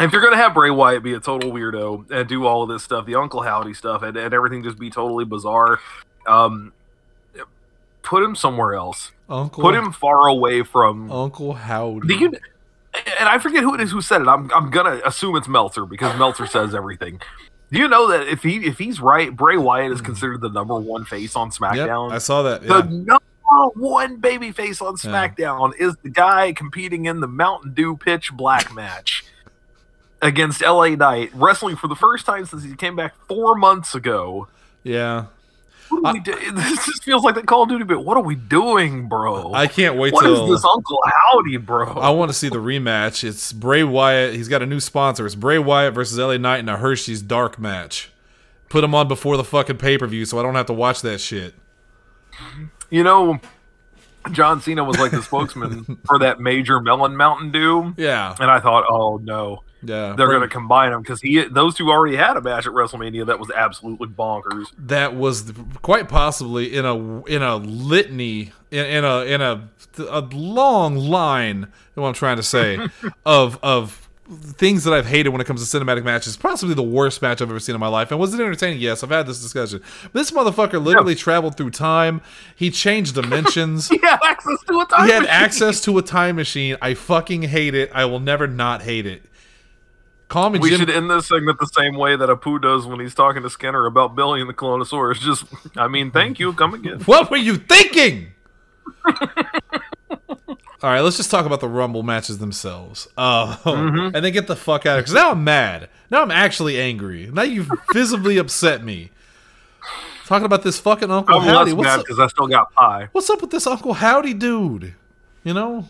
If you're gonna have Bray Wyatt be a total weirdo and do all of this stuff, the Uncle Howdy stuff, and, and everything just be totally bizarre, um, put him somewhere else. Uncle Put him far away from. Uncle Howdy. You? And I forget who it is who said it. I'm I'm gonna assume it's Meltzer because Meltzer says everything. Do you know that if he if he's right, Bray Wyatt is considered the number one face on Yep, SmackDown? I saw that. the Yeah. number one baby face on SmackDown is the guy competing in the Mountain Dew Pitch Black match against LA Knight, wrestling for the first time since he came back four months ago. yeah. What are we do- this just feels like the Call of Duty bit. What are we doing, bro? I can't wait to What is till this Uncle Howdy, bro? I want to see the rematch. It's Bray Wyatt. He's got a new sponsor. It's Bray Wyatt versus LA Knight in a Hershey's Dark match. Put him on before the fucking pay per view, so I don't have to watch that shit. Mm-hmm. You know, John Cena was like the spokesman for that major Melon Mountain Dew, Yeah, and I thought, oh no, yeah. they're going to combine them because he those two already had a match at WrestleMania that was absolutely bonkers. that was quite possibly in a in a litany in, in a in a a long line. What I'm trying to say of of things that I've hated when it comes to cinematic matches. Possibly the worst match I've ever seen in my life. And was it entertaining? Yes, I've had this discussion. This motherfucker literally traveled through time. He changed dimensions. He had access to a time he had machine. access to a time machine. I fucking hate it. I will never not hate it. Call me We Jim. should end this segment the same way that Apu does when he's talking to Skinner about Billy and the Clonosaurus. Just, I mean, thank you. Come again. What were you thinking? All right, let's just talk about the Rumble matches themselves. Uh, Mm-hmm. And then get the fuck out of here. Because now I'm mad. Now I'm actually angry. Now you've visibly upset me. Talking about this fucking Uncle I'm Howdy. less What's mad up, because I still got pie. what's up with this Uncle Howdy dude? You know?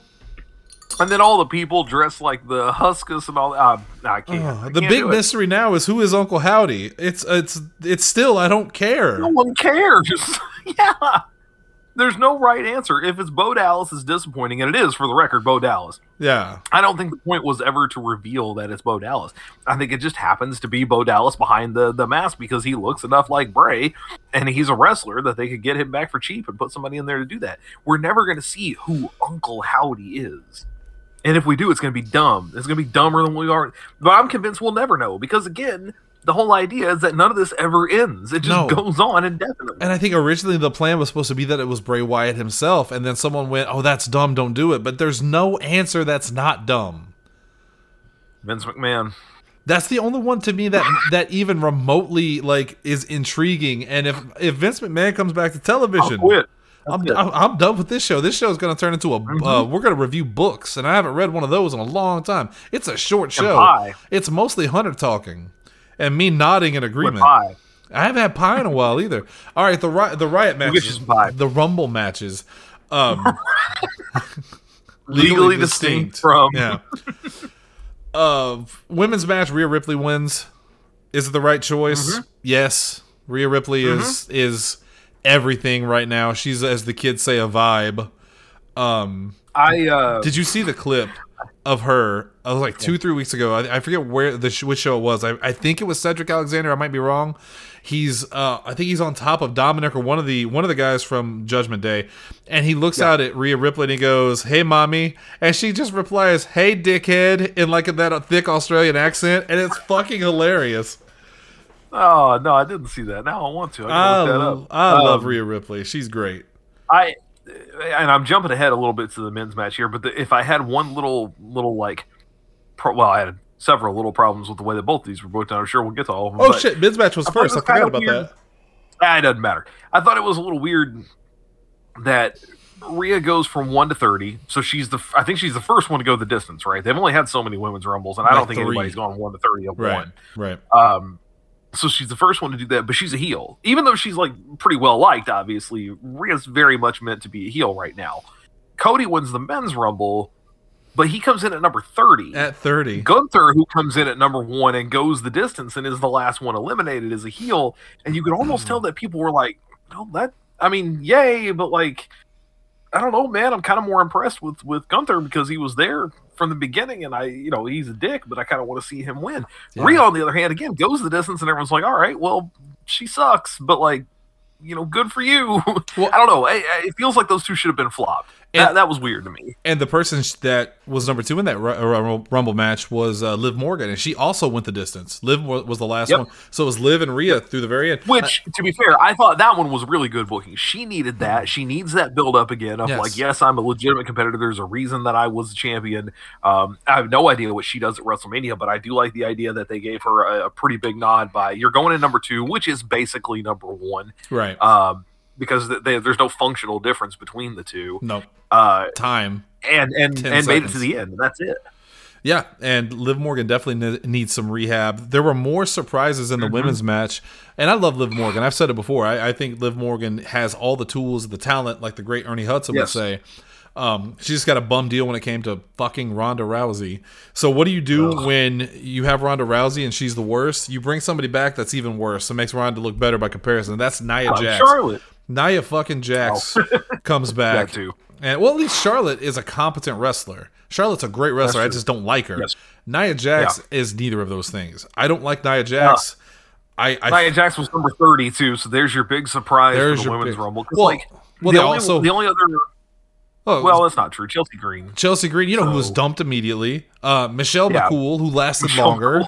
And then all the people dressed like the Huskus and all that. Uh, I can't. Uh, I the can't big do it. mystery now is who is Uncle Howdy? It's it's it's still I don't care. No one cares. yeah. There's no right answer. If it's Bo Dallas is disappointing, and it is for the record, Bo Dallas. Yeah. I don't think the point was ever to reveal that it's Bo Dallas. I think it just happens to be Bo Dallas behind the, the mask because he looks enough like Bray and he's a wrestler that they could get him back for cheap and put somebody in there to do that. We're never going to see who Uncle Howdy is. And if we do, it's going to be dumb. It's going to be dumber than we are. But I'm convinced we'll never know because, again, the whole idea is that none of this ever ends. It just No. goes on indefinitely. And I think originally the plan was supposed to be that it was Bray Wyatt himself, and then someone went, "Oh, that's dumb. Don't do it." But there's no answer that's not dumb. Vince McMahon. That's the only one to me that that even remotely like is intriguing. And if if Vince McMahon comes back to television, quit. I'm, I'm I'm done with this show. This show is going to turn into a. Uh, we're going to review books, and I haven't read one of those in a long time. It's a short show. It's mostly Hunter talking, and me nodding in agreement. I haven't had pie in a while either. All right, the ri- the riot matches, the rumble matches, um, Legally distinct from- yeah. Uh, women's match, Rhea Ripley wins. Is it the right choice? Mm-hmm. Yes. Rhea Ripley is is everything right now. She's as the kids say a vibe. Um, I uh, did you see the clip of her? I was like two, three weeks ago. I, I forget where the sh- which show it was. I, I think it was Cedric Alexander. I might be wrong. He's uh, I think he's on top of Dominic or one of the one of the guys from Judgment Day, and he looks out at Rhea Ripley and he goes, "Hey, mommy," and she just replies, "Hey, dickhead," in like that thick Australian accent, and it's fucking hilarious. oh no, I didn't see that. Now I want to. I, I, look that up. I love Um, Rhea Ripley. She's great. I and I'm jumping ahead a little bit to the men's match here, but the, if I had one little little like, pro, well, I had several little problems with the way that both these were booked. and I'm sure we'll get to all of them. Oh shit, men's match was I first. I forgot about weird. that. Ah, it doesn't matter. I thought it was a little weird that Rhea goes from one to thirty, so she's the I think she's the first one to go the distance, right? They've only had so many women's rumbles, and I don't think three. anybody's gone one to thirty of Right, one. right. Um, so she's the first one to do that, but she's a heel. Even though she's like pretty well liked, obviously, Rhea's very much meant to be a heel right now. Cody wins the men's rumble, but he comes in at number 30. At thirty, Gunther, who comes in at number one and goes the distance and is the last one eliminated, is a heel. And you could almost tell hmm. that people were like, no, that, I mean, yay, but like, I don't know, man. I'm kind of more impressed with with Gunther because he was there from the beginning, and I, you know, he's a dick, but I kind of want to see him win. Yeah. Rhea, on the other hand, again goes the distance, and everyone's like, all right, well, she sucks, but like, you know, good for you. Well- I don't know. It, it feels like those two should have been flopped. That, And- that was weird to me. and the person that was number two in that Ru- Ru- Rumble match was uh, Liv Morgan, and she also went the distance. Liv was the last Yep. one, so it was Liv and Rhea through the very end. Which, to be fair, I thought that one was really good booking. She needed that. She needs that build up again of Yes. like, yes, I'm a legitimate competitor. There's a reason that I was the champion. Um, I have no idea what she does at WrestleMania, but I do like the idea that they gave her a, a pretty big nod by you're going in number two, which is basically number one, right? um, because th- they, there's no functional difference between the two. no Uh, time. and and 10 and made it to the end. That's it. Yeah, and Liv Morgan definitely ne- needs some rehab. There were more surprises in the women's match, and I love Liv Morgan. I've said it before. I, I think Liv Morgan has all the tools, the talent, like the great Ernie Hudson would say. Um, she just got a bum deal when it came to fucking Ronda Rousey. So what do you do when you have Ronda Rousey and she's the worst? You bring somebody back that's even worse. It makes Ronda look better by comparison. That's Nia Jax. Charlotte. Nia fucking Jax comes back. That too. And well, at least Charlotte is a competent wrestler. Charlotte's a great wrestler. I just don't like her. Yes. Nia Jax is neither of those things. I don't like Nia Jax. I, I Nia Jax was number 32, so there's your big surprise There's for the women's big- rumble. Well- like, well, the, only, also- the only other oh, Well, that's not true. Chelsea Green. Chelsea Green, you know who was dumped immediately. Uh, Michelle Yeah. McCool, who lasted Michelle longer.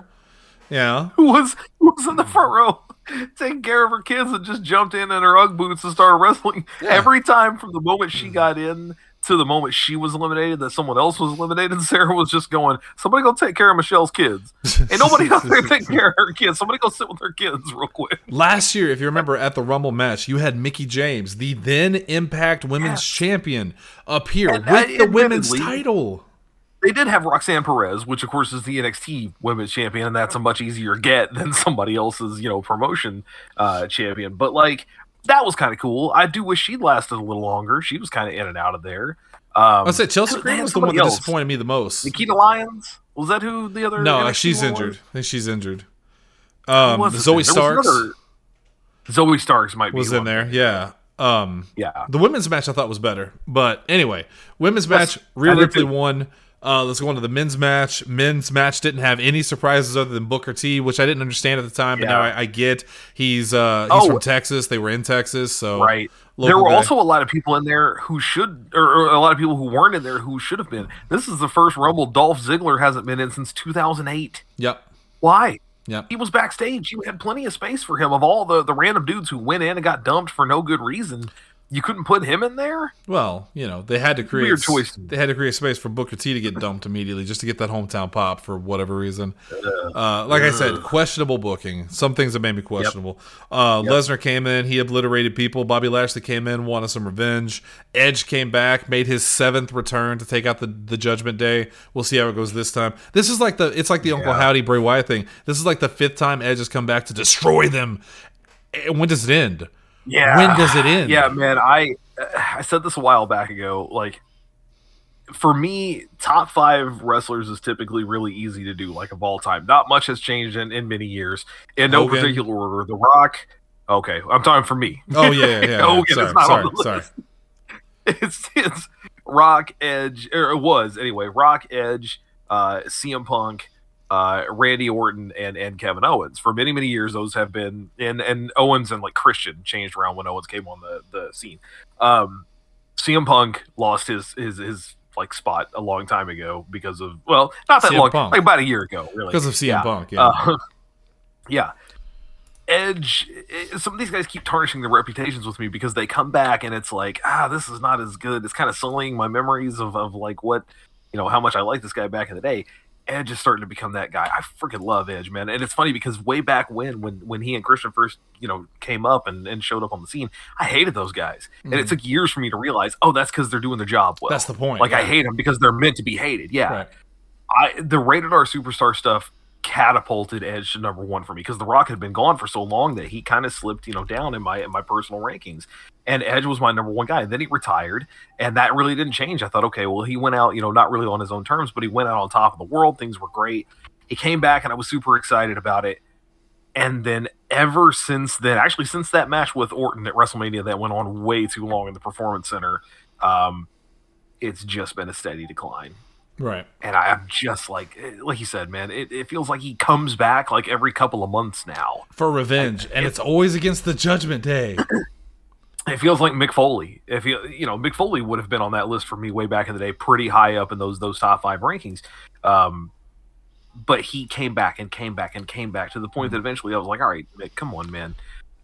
Yeah. Who was who was in the front row taking care of her kids and just jumped in in her UGG boots and started wrestling. Every time from the moment she got in to the moment she was eliminated, that someone else was eliminated, Sarah was just going, Somebody go take care of Michelle's kids. And nobody else there take care of her kids. Somebody go sit with her kids real quick. Last year, if you remember at the Rumble match, you had Mickie James, the then Impact Women's Yes. Champion, appear And, with uh, the women's title. They did have Roxanne Perez, which of course is the NXT Women's Champion, and that's a much easier get than somebody else's, you know, promotion uh, champion. But like that was kind of cool. I do wish she'd lasted a little longer. She was kind of in and out of there. Um, I said Chelsea Green was the one that else. disappointed me the most. Nikita Lyons was that who the other? No, NXT she's one was? injured. I think she's injured. Um, Zoe? Starks another- Zoey Starks might be was in there. Yeah. Um, Yeah. the women's match I thought was better, but anyway, women's match. Rhea Ripley won. Uh, let's go on to the men's match. Men's match didn't have any surprises other than Booker T, which I didn't understand at the time, but Yeah. now I, I get. He's uh, he's Oh. from Texas. They were in Texas, so Right. there were guy. also a lot of people in there who should, or, or a lot of people who weren't in there who should have been. This is the first Rumble Dolph Ziggler hasn't been in since 2008. Yep. Why? Yep. He was backstage. You had plenty of space for him. Of all the, the random dudes who went in and got dumped for no good reason, you couldn't put him in there? Well, you know, they had to create Weird choice. They had to create space for Booker T to get dumped immediately just to get that hometown pop for whatever reason. Uh, like I said, questionable booking. Some things that made me questionable. Uh, Lesnar came in, he obliterated people. Bobby Lashley came in, wanted some revenge. Edge came back, made his seventh return to take out the, the Judgment Day. We'll see how it goes this time. This is like the it's like the Uncle Howdy Bray Wyatt thing. This is like the fifth time Edge has come back to destroy them. And when does it end? Yeah. When does it end? Yeah, man. I I said this a while back ago. Like, for me, top five wrestlers is typically really easy to do. Like of all time, not much has changed in, in many years. In no Hogan. particular order. The Rock. Okay, I'm talking for me. Oh yeah, yeah. Hogan sorry, not sorry, on the sorry. list. it's it's Rock Edge or it was anyway. Rock Edge, uh, CM Punk, uh, Randy Orton, and and Kevin Owens. For many many years, those have been and and Owens and like Christian changed around when Owens came on the the scene. Um, CM Punk lost his his his like spot a long time ago because of well not that CM long Punk. like about a year ago really Because of CM Yeah. Punk, yeah. uh, yeah. Edge, eh, some of these guys keep tarnishing their reputations with me because they come back and it's like, ah, this is not as good. It's kind of sullying my memories of, of like what, you know, how much I liked this guy back in the day. Edge is starting to become that guy. I freaking love Edge, man. And it's funny because way back when, when when he and Christian first, you know, came up and, and showed up on the scene, I hated those guys. And it took years for me to realize, oh, that's because they're doing their job well. Mm-hmm. That's the point, Like I hate them because they're meant to be hated. Yeah. Right. I the rated R superstar stuff catapulted Edge to number one for me because The Rock had been gone for so long that he kind of slipped, you know, down in my in my personal rankings. And Edge was my number one guy. And Then he retired, and that really didn't change. I thought, okay, well, he went out, you know, not really on his own terms, but he went out on top of the world. Things were great. He came back, and I was super excited about it. And then ever since then, actually since that match with Orton at WrestleMania that went on way too long in the Performance Center, um, it's just been a steady decline Right. and I, I'm just like, eh, like you said, man, it, it feels like he comes back like every couple of months now. For revenge. And it's always against the Judgment Day. It feels like Mick Foley. If you, you know, Mick Foley would have been on that list for me way back in the day, pretty high up in those those top five rankings. Um, but he came back and came back and came back to the point that eventually I was like, all right, Mick, come on, man.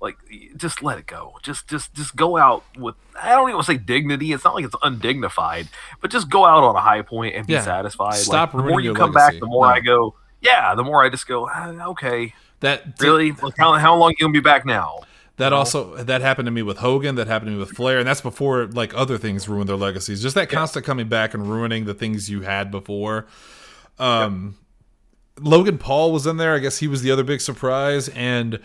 Like, just let it go. Just, just, just go out with. I don't even say dignity. It's not like it's undignified, but just go out on a high point and be Yeah. satisfied. Stop like, the more you come legacy. back, the more No. I go. Yeah, the more I just go. "Ah, Okay, That really? Like, how how long you gonna be back now? That also that happened to me with Hogan. That happened to me with Flair, and that's before like other things ruined their legacies. Just that constant coming back and ruining the things you had before. Um, Logan Paul was in there. I guess he was the other big surprise. And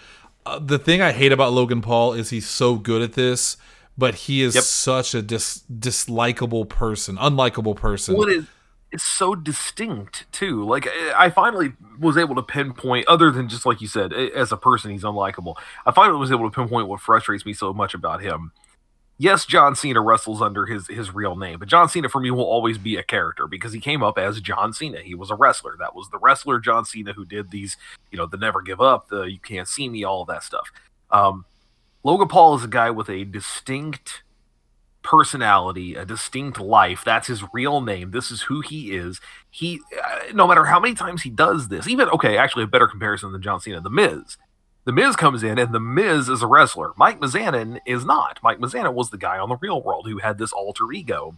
uh, the thing I hate about Logan Paul is he's so good at this, but he is Yep. such a dis- dislikable person, unlikable person. What is it's so distinct too. Like I I finally was able to pinpoint, other than just like you said, as a person, he's unlikable. I finally was able to pinpoint what frustrates me so much about him. Yes, John Cena wrestles under his his real name, but John Cena for me will always be a character because he came up as John Cena. He was a wrestler. That was the wrestler John Cena who did these, you know, the never give up, the you can't see me, all of that stuff. Um, Logan Paul is a guy with a distinct personality, a distinct life. That's his real name. This is who he is. He, uh, no matter how many times he does this, even okay, actually a better comparison than John Cena, The Miz. The Miz comes in, and The Miz is a wrestler. Mike Mizanin is not. Mike Mizanin was the guy on the Real World who had this alter ego,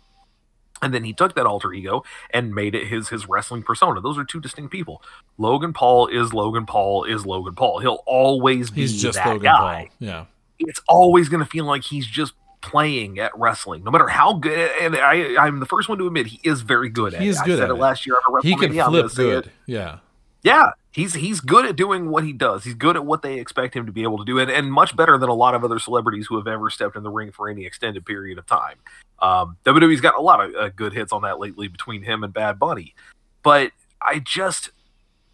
and then he took that alter ego and made it his his wrestling persona. Those are two distinct people. Logan Paul is Logan Paul is Logan Paul. He'll always be he's just that Logan guy Paul. Yeah. it's always going to feel like he's just playing at wrestling, no matter how good. And I, I'm the first one to admit he is very good at He it. is I good said at it it. last year He can WrestleMania. I'm gonna flip say it. good. Yeah. Yeah, he's he's good at doing what he does. He's good at what they expect him to be able to do, and, and much better than a lot of other celebrities who have ever stepped in the ring for any extended period of time. Um, WWE's got a lot of uh, good hits on that lately between him and Bad Bunny, but I just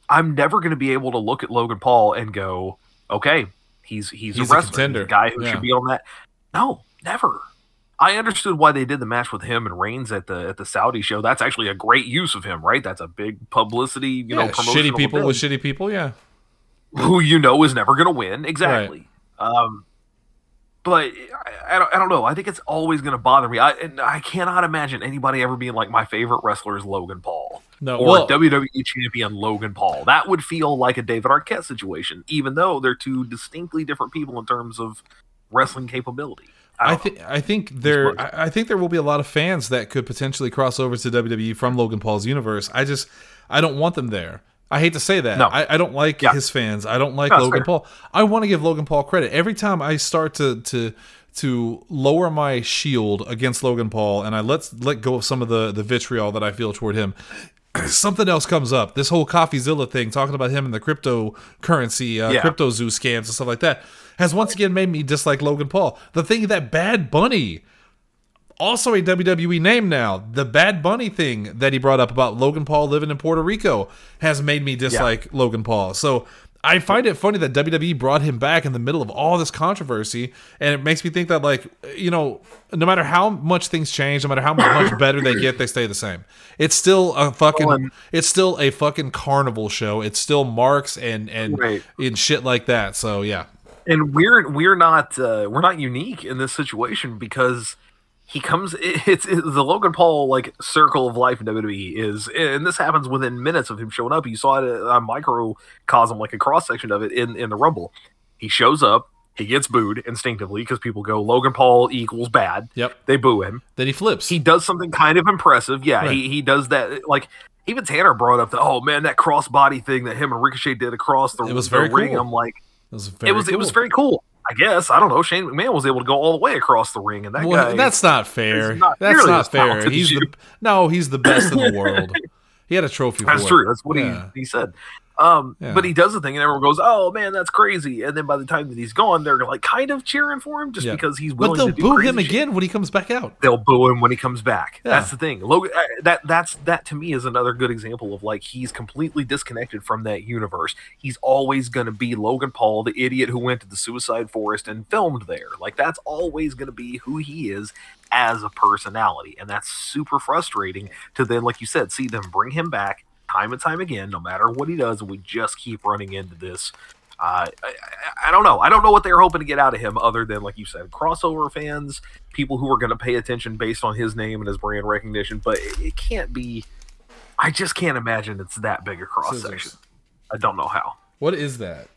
I'm never going to be able to look at Logan Paul and go, okay, he's he's, He's a a wrestler, contender. He's a guy who Yeah. should be on that. No, never. I understood why they did the match with him and Reigns at the at the Saudi show. That's actually a great use of him, right? That's a big publicity, you yeah, know, shitty people event with shitty people. Yeah, who you know is never going to win. Exactly. Um, but I, I, don't, I don't know. I think it's always going to bother me. I and I cannot imagine anybody ever being like my favorite wrestler is Logan Paul no. or well, WWE champion Logan Paul. That would feel like a David Arquette situation, even though they're two distinctly different people in terms of wrestling capability. I think I think there I I think there will be a lot of fans that could potentially cross over to WWE from Logan Paul's universe. I just I don't want them there. I hate to say that. No. I, I don't like Yeah. his fans. I don't like No, Logan fair. Paul. I want to give Logan Paul credit. Every time I start to to to lower my shield against Logan Paul and I let let go of some of the the vitriol that I feel toward him, something else comes up. This whole CoffeeZilla thing, talking about him and the cryptocurrency, uh, Yeah. CryptoZoo scams and stuff like that, has once again made me dislike Logan Paul. The thing that Bad Bunny, also a WWE name now, the Bad Bunny thing that he brought up about Logan Paul living in Puerto Rico has made me dislike Logan Paul. So I find it funny that WWE brought him back in the middle of all this controversy, and it makes me think that like you know, no matter how much things change, no matter how much better they get, they stay the same. It's still a fucking, it's still a fucking carnival show. It's still marks and and Right. and shit like that. So yeah, and we're we're not uh, we're not unique in this situation because he comes it's, the Logan Paul like circle of life in WWE is and this happens within minutes of him showing up. You saw it a microcosm like a cross section of it in in the Rumble. He shows up, he gets booed instinctively because people go Logan Paul equals bad. Yep. They boo him. then he flips. He does something kind of impressive. Yeah, Right. he he does that like even Tanner brought up the oh man that crossbody thing that him and Ricochet did across the, It was the very ring. cool. I'm like was very it was it was very cool. I guess I don't know. Shane McMahon was able to go all the way across the ring, and that Well, guy. that's not fair. not that's not fair. He's the no, he's the best in the world. He had a trophy. that's true. it. That's what Yeah. he he said. Um, Yeah. but he does the thing, and everyone goes, "Oh man, that's crazy!" And then by the time that he's gone, they're like kind of cheering for him just Yeah. because he's But willing they'll to boo him shit. again when he comes back out. they'll boo him when he comes back. Yeah. That's the thing. Logan, that that's that to me is another good example of like he's completely disconnected from that universe. He's always going to be Logan Paul, the idiot who went to the Suicide Forest and filmed there. Like that's always going to be who he is as a personality, and that's super frustrating to then, like you said, see them bring him back time and time again, no matter what he does, we just keep running into this. Uh, I, I, I don't know. I don't know what they're hoping to get out of him, other than like you said, crossover fans, people who are going to pay attention based on his name and his brand recognition. But it, it can't be. I just can't imagine it's that big a cross section. I don't know how. What is that?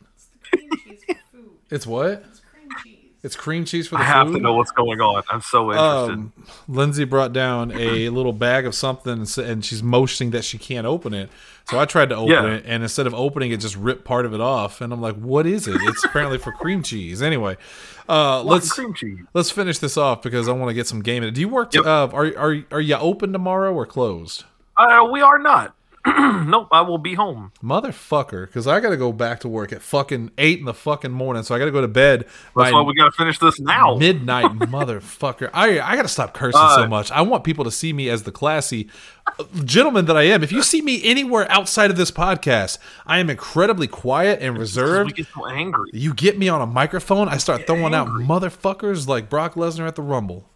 cream cheese for food. It's what? It's cream cheese. It's cream cheese for the food. I have food. to know what's going on. I'm so interested. um, Lindsay brought down a little bag of something and, she's motioning that she can't open it. So I tried to open Yeah. it, and instead of opening it, just ripped part of it off. And I'm like, "What is it?" It's apparently for cream cheese. Anyway, uh, let's cream cheese. let's finish this off because I want to get some game in it. Do you work? Yep. uh, are are are you open tomorrow or closed? Uh, we are not. nope, I will be home. Motherfucker, because I got to go back to work at fucking eight in the fucking morning, so I got to go to bed That's why we got to finish this now. midnight, motherfucker. I I gotta stop cursing so Uh, much. I want people to see me as the classy uh, gentleman that I am. If you see me anywhere outside of this podcast, I am incredibly quiet and reserved. we get so angry. You get me on a microphone, I start throwing out motherfuckers like Brock Lesnar at the Rumble.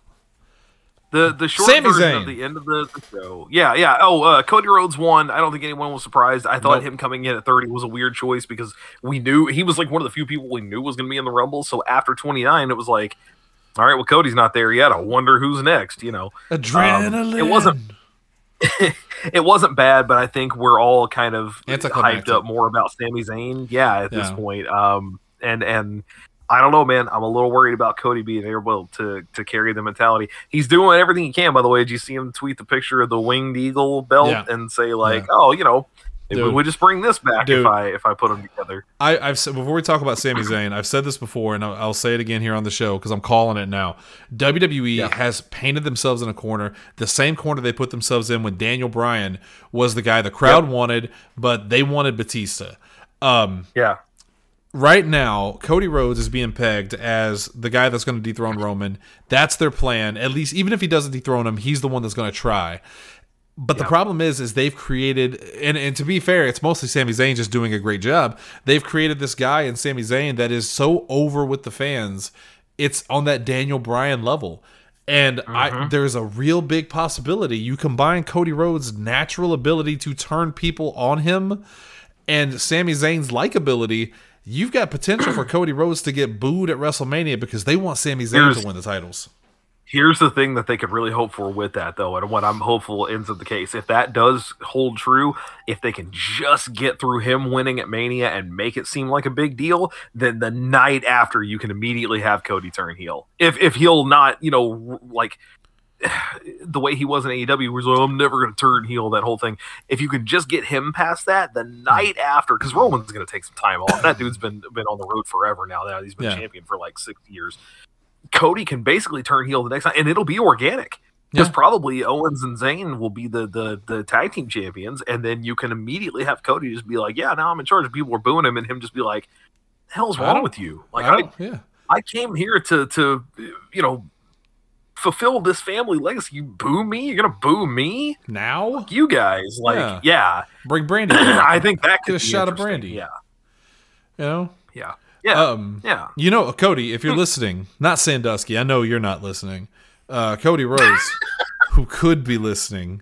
The the short Sami version Zayn. of the end of the, the show. Yeah, yeah. Oh, uh, Cody Rhodes won. I don't think anyone was surprised. I thought Nope. him coming in at 30 was a weird choice because we knew he was like one of the few people we knew was going to be in the Rumble. So after 29, it was like, all right, well, Cody's not there yet. I wonder who's next. You know, Adrenaline. it wasn't- it wasn't bad, but I think we're all kind of hyped up more about Sami Zayn. Yeah, at this point. Um, and and I don't know, man. I'm a little worried about Cody being able to to carry the mentality. He's doing everything he can. By the way, did you see him tweet the picture of the winged eagle belt Yeah. and say like, Yeah. oh, you know, Dude. we just bring this back Dude. if I if I put them together. I, I've said before we talk about Sami Zayn, I've said this before, and I'll, I'll say it again here on the show because I'm calling it now. WWE Yeah. has painted themselves in a corner, the same corner they put themselves in when Daniel Bryan was the guy the crowd wanted, but they wanted Batista. Um, Yeah, right now, Cody Rhodes is being pegged as the guy that's going to dethrone Roman. That's their plan. At least, even if he doesn't dethrone him, he's the one that's going to try. But the problem is, is they've created, and, and to be fair, it's mostly Sami Zayn just doing a great job. They've created this guy in Sami Zayn that is so over with the fans. it's on that Daniel Bryan level. And I mm-hmm. there's a real big possibility you combine Cody Rhodes' natural ability to turn people on him and Sami Zayn's likability, you've got potential for Cody Rhodes to get booed at WrestleMania because they want Sami Zayn Here's- to win the titles. Here's the thing that they could really hope for with that, though, and what I'm hopeful ends up the case. If that does hold true, if they can just get through him winning at Mania and make it seem like a big deal, then the night after you can immediately have Cody turn heel. If if he'll not, you know, like the way he was in AEW, was like, I'm never going to turn heel. That whole thing. If you can just get him past that, the hmm. night after, because Roman's going to take some time off. That dude's been been on the road forever now. Now he's been Yeah. champion for like six years. Cody can basically turn heel the next night, and it'll be organic. Because Yeah. probably Owens and Zayn will be the, the the tag team champions, and then you can immediately have Cody just be like, "Yeah, now I'm in charge." People are booing him, and him just be like, "The hell's wrong oh, with you?" Like, I I, yeah. I came here to to you know fulfill this family legacy. You boo me? You're gonna boo me? Now You guys? Like, Yeah. yeah, bring Brandy. I think that could Get a shot of brandy. Yeah, you know. yeah, yeah, Um, yeah. You know, Cody, if you're listening, not Sandusky, I know you're not listening. Uh, Cody Rhodes, who could be listening.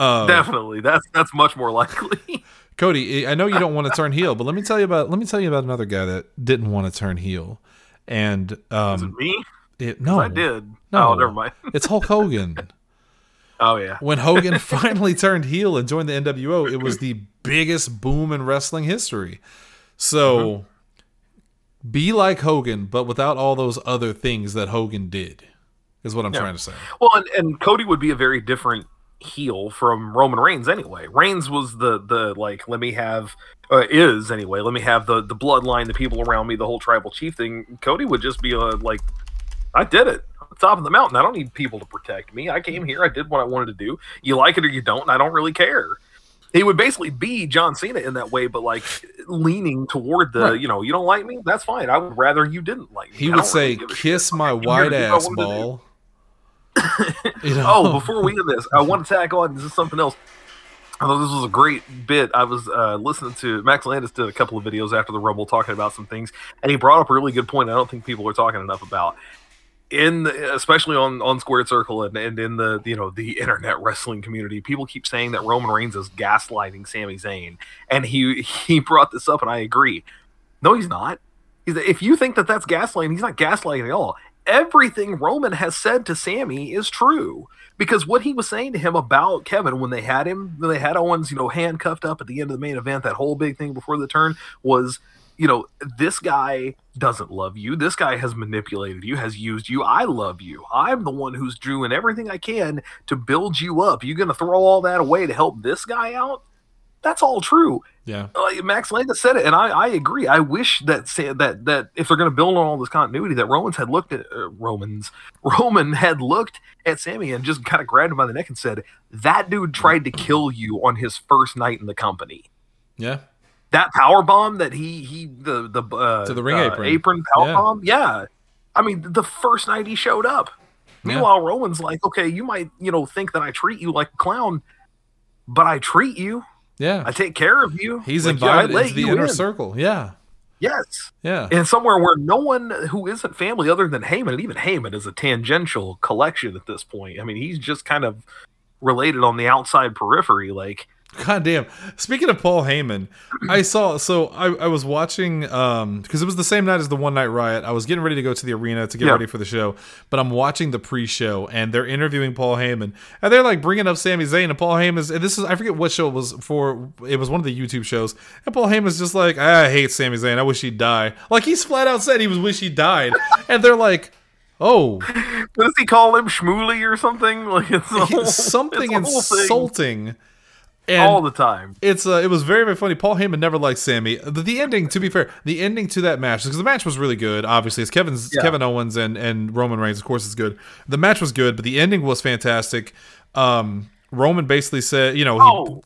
Uh, Definitely, that's that's much more likely. Cody, I know you don't want to turn heel, but let me tell you about let me tell you about another guy that didn't want to turn heel, and Is um, it me? it, no, I did. No. Oh, never mind. It's Hulk Hogan. Oh yeah. when Hogan finally turned heel and joined the NWO, it was the biggest boom in wrestling history. So be like Hogan, but without all those other things that Hogan did, is what I'm Yeah. trying to say. Well, and, and Cody would be a very different heel from Roman Reigns anyway. Reigns was the the like let me have uh, is anyway. Let me have the the bloodline, the people around me, the whole tribal chief thing. Cody would just be a like I did it. On the top of the mountain. I don't need people to protect me. I came here. I did what I wanted to do. You like it or you don't. And I don't really care. He would basically be John Cena in that way, but like leaning toward the, Right. you know, you don't like me. That's fine. I would rather you didn't like me. He would say, really give a shit. "Kiss my I came here white to do what I ass wanted to do." ball." You know? Oh, before we end this, I want to tack on. This is something else. I thought this was a great bit. I was uh, listening to Max Landis did a couple of videos after the Rumble talking about some things, and he brought up a really good point. I don't think people are talking enough about in the, especially on on Squared Circle and, and in the you know the internet wrestling community. People keep saying that Roman Reigns is gaslighting Sami Zayn, and he he brought this up, and I agree. No, he's not. He's, if you think that that's gaslighting, he's not gaslighting at all. Everything Roman has said to Sammy is true because what he was saying to him about Kevin when they had him, when they had Owens, you know, handcuffed up at the end of the main event, that whole big thing before the turn was, you know, this guy doesn't love you. This guy has manipulated you, has used you. I love you. I'm the one who's doing everything I can to build you up. You going to throw all that away to help this guy out? That's all true yeah, like Max Landis said it, and I, I agree. I wish that that that if they're going to build on all this continuity, that Romans had looked at uh, Romans Roman had looked at Sammy and just kind of grabbed him by the neck and said, "That dude tried to kill you on his first night in the company. yeah. That power bomb that he he the the uh, To the ring uh, apron. power Yeah. bomb, yeah. I mean, the first night he showed up. Yeah. Meanwhile, Roman's like, okay, you might you know think that I treat you like a clown, but I treat you. Yeah, I take care of you. he's Like, yeah, invited let into the inner in. circle. Yeah, Yes. yeah, and somewhere where no one who isn't family other than Heyman, and even Heyman is a tangential collection at this point. I mean, he's just kind of related on the outside periphery. Like, God damn. Speaking of Paul Heyman, I saw so I, I was watching um because it was the same night as the one night riot. I was getting ready to go to the arena to get Yeah. ready for the show, but I'm watching the pre-show and they're interviewing Paul Heyman and they're like bringing up Sami Zayn and Paul Heyman's and this is I forget what show it was for. It was one of the YouTube shows and Paul Heyman's just like I hate Sami Zayn. I wish he'd die. Like he's flat out said he was wish he died, and they're like. Oh, what does he call him, Shmooly or something? Like it's whole, something it's whole thing insulting. And all the time. it's uh, it was very very funny. Paul Heyman never liked Sammy. The, the ending, to be fair, the ending to that match because the match was really good. Obviously, it's Kevin's Yeah. Kevin Owens and and Roman Reigns. Of course, it's good. The match was good, but the ending was fantastic. Um, Roman basically said, you know, he, Oh,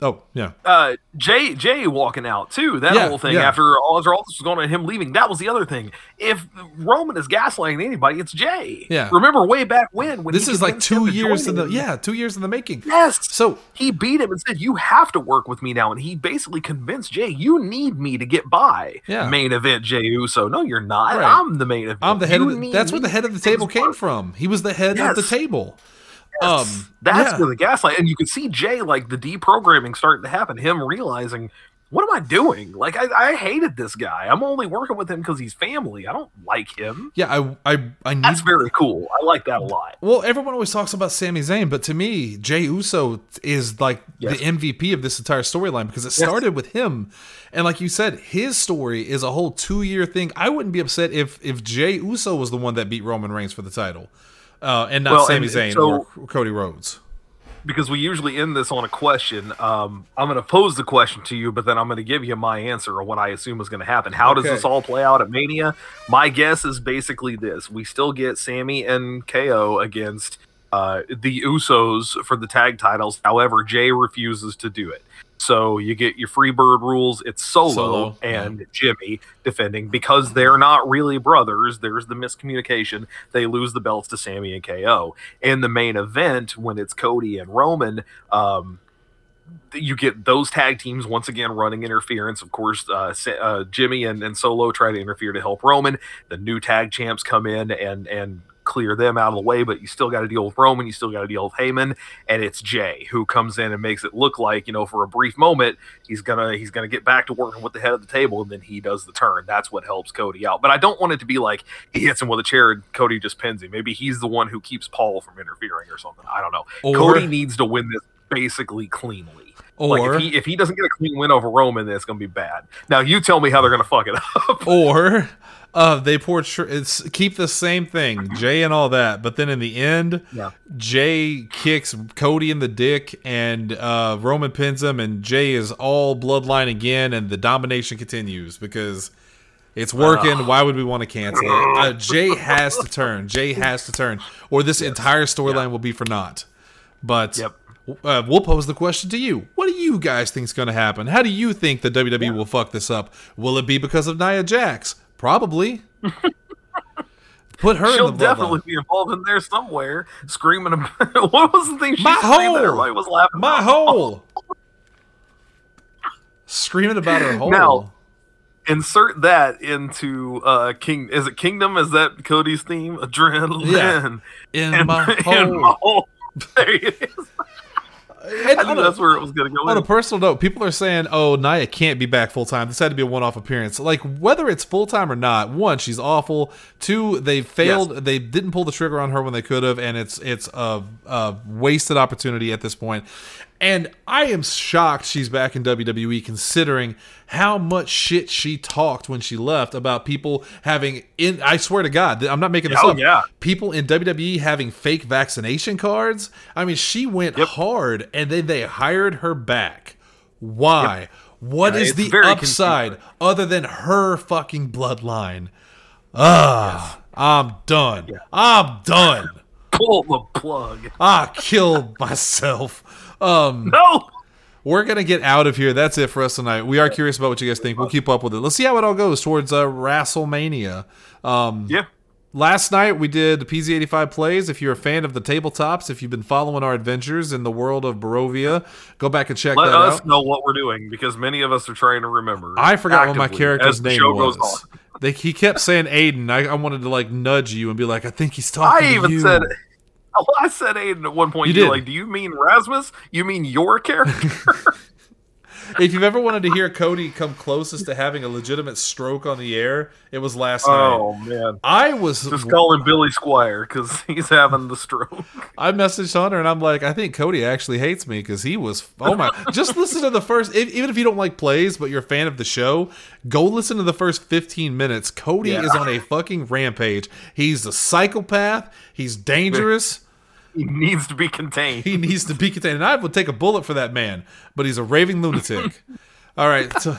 Oh yeah, uh Jay Jay walking out too. That Yeah, whole thing yeah. after all, after all this was going on and him leaving. That was the other thing. If Roman is gaslighting anybody, it's Jay. Yeah. Remember way back when when this he is like two years in the yeah two years in the making. Yes. So he beat him and said, "You have to work with me now." And he basically convinced Jay, "You need me to get by." Yeah. Main event Jay Uso. No, you're not. Right. I'm the main event. I'm the head You of the, that's where the head of the table came work." from. He was the head of the Yes. Um, That's yeah. where the gaslight, and you can see Jay like the deprogramming starting to happen. Him realizing, what am I doing? Like I, I hated this guy. I'm only working with him because he's family. I don't like him. yeah, I I I need That's very cool. I like that a lot. Well, everyone always talks about Sami Zayn, but to me, Jay Uso is like Yes. the MVP of this entire storyline because it started with him, and like you said, his story is a whole two year thing. I wouldn't be upset if if Jay Uso was the one that beat Roman Reigns for the title, uh, and not Well, Sami and Zayn so- or Cody Rhodes. Because we usually end this on a question. Um, I'm going to pose the question to you, but then I'm going to give you my answer or what I assume is going to happen. How does this all play out at Mania? My guess is basically this: we still get Sammy and KO against uh, the Usos for the tag titles. However, Jay refuses to do it. So you get your free bird rules. It's Solo, Solo, and Jimmy defending because they're not really brothers. There's the miscommunication. They lose the belts to Sami and KO. In the main event, when it's Cody and Roman, um, you get those tag teams once again running interference. Of course, uh, uh, Jimmy and, and Solo try to interfere to help Roman. The new tag champs come in and and clear them out of the way, but you still got to deal with Roman. You still got to deal with Heyman, and it's Jey who comes in and makes it look like you know for a brief moment he's gonna he's gonna get back to working with the head of the table, and then he does the turn. That's what helps Cody out. But I don't want it to be like he hits him with a chair and Cody just pins him. Maybe he's the one who keeps Paul from interfering or something. I don't know. Or- Cody needs to win this basically cleanly. Like Or if he if he doesn't get a clean win over Roman, then it's gonna be bad. Now you tell me how they're gonna fuck it up. or uh, they portray it's keep the same thing, Jey and all that, but then in the end, Yeah. Jey kicks Cody in the dick and uh, Roman pins him, and Jey is all bloodline again, and the domination continues because it's working. Why would we want to cancel it? Uh, Jey has to turn. Jey has to turn, or this entire storyline will be for naught. But Yep. Uh, we'll pose the question to you. What do you guys think is going to happen? How do you think the WWE will fuck this up? Will it be because of Nia Jax? Probably. Put her She'll in the definitely bloodline. be involved in there somewhere, screaming. About, what was the thing she My screamed that hole! everybody was laughing? My about? hole. Screaming about her hole. Now- Insert that into uh King. Is it Kingdom? Is that Cody's theme? Adrenaline. Yeah. in And- my hole. my hole. There it is. And I on knew a- that's where it was gonna go. On a personal note, people are saying, "Oh, Nia can't be back full time. This had to be a one-off appearance." Like whether it's full time or not, one, she's awful. Two, they failed. They didn't pull the trigger on her when they could have, and it's it's a, a wasted opportunity at this point. And I am shocked she's back in WWE, considering how much shit she talked when she left about people having. In I swear to God, I'm not making this Oh, up. yeah. people in WWE having fake vaccination cards. I mean, she went hard, and then they hired her back. Why? What Yeah, is the upside confusing. other than her fucking bloodline? Ah, I'm done. I'm done. Pull the plug. I killed myself. Um, No. we're gonna get out of here. That's it for us tonight. We are curious about what you guys think. We'll keep up with it. Let's see how it all goes towards uh, WrestleMania. Um, Yeah. Last night we did PZ85 plays. If you're a fan of the tabletops, if you've been following our adventures in the world of Barovia, go back and check Let that us know what we're doing because many of us are trying to remember. I forgot what my character's name was. They, he kept saying Aiden. I, I wanted to like nudge you and be like, I think he's talking I to even you. said, oh, I said Aiden at one point. You did. like, do you mean Rasmus? You mean your character? if you've ever wanted to hear Cody come closest to having a legitimate stroke on the air, it was last oh night. Oh man, I was just calling Billy Squier because he's having the stroke. I messaged Hunter and I'm like, I think Cody actually hates me because he was. Oh my! just listen to the first. If, even if you don't like plays, but you're a fan of the show, go listen to the first 15 minutes. Cody Yeah. is on a fucking rampage. He's a psychopath. He's dangerous. He needs to be contained. he needs to be contained. And I would take a bullet for that man, but he's a raving lunatic. All right. t-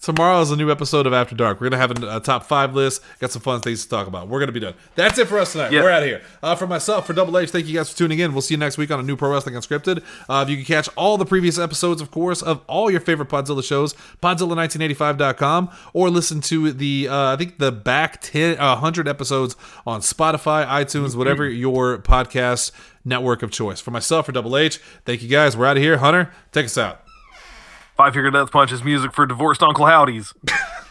tomorrow is a new episode of After Dark. We're gonna have a, a top five list. Got some fun things to talk about. We're gonna be done. That's it for us tonight. Yeah. We're out of here. Uh, for myself, for Double H, thank you guys for tuning in. We'll see you next week on a new Pro Wrestling Unscripted. Uh, if you can catch all the previous episodes, of course, of all your favorite Podzilla shows, Podzilla1985.com, or listen to the uh, I think the back 10, uh, 100 episodes on Spotify, iTunes, whatever your podcast network of choice. For myself, for Double H, thank you guys. We're out of here. Hunter, take us out. Five Finger Death Punch is music for divorced Uncle Howdy's.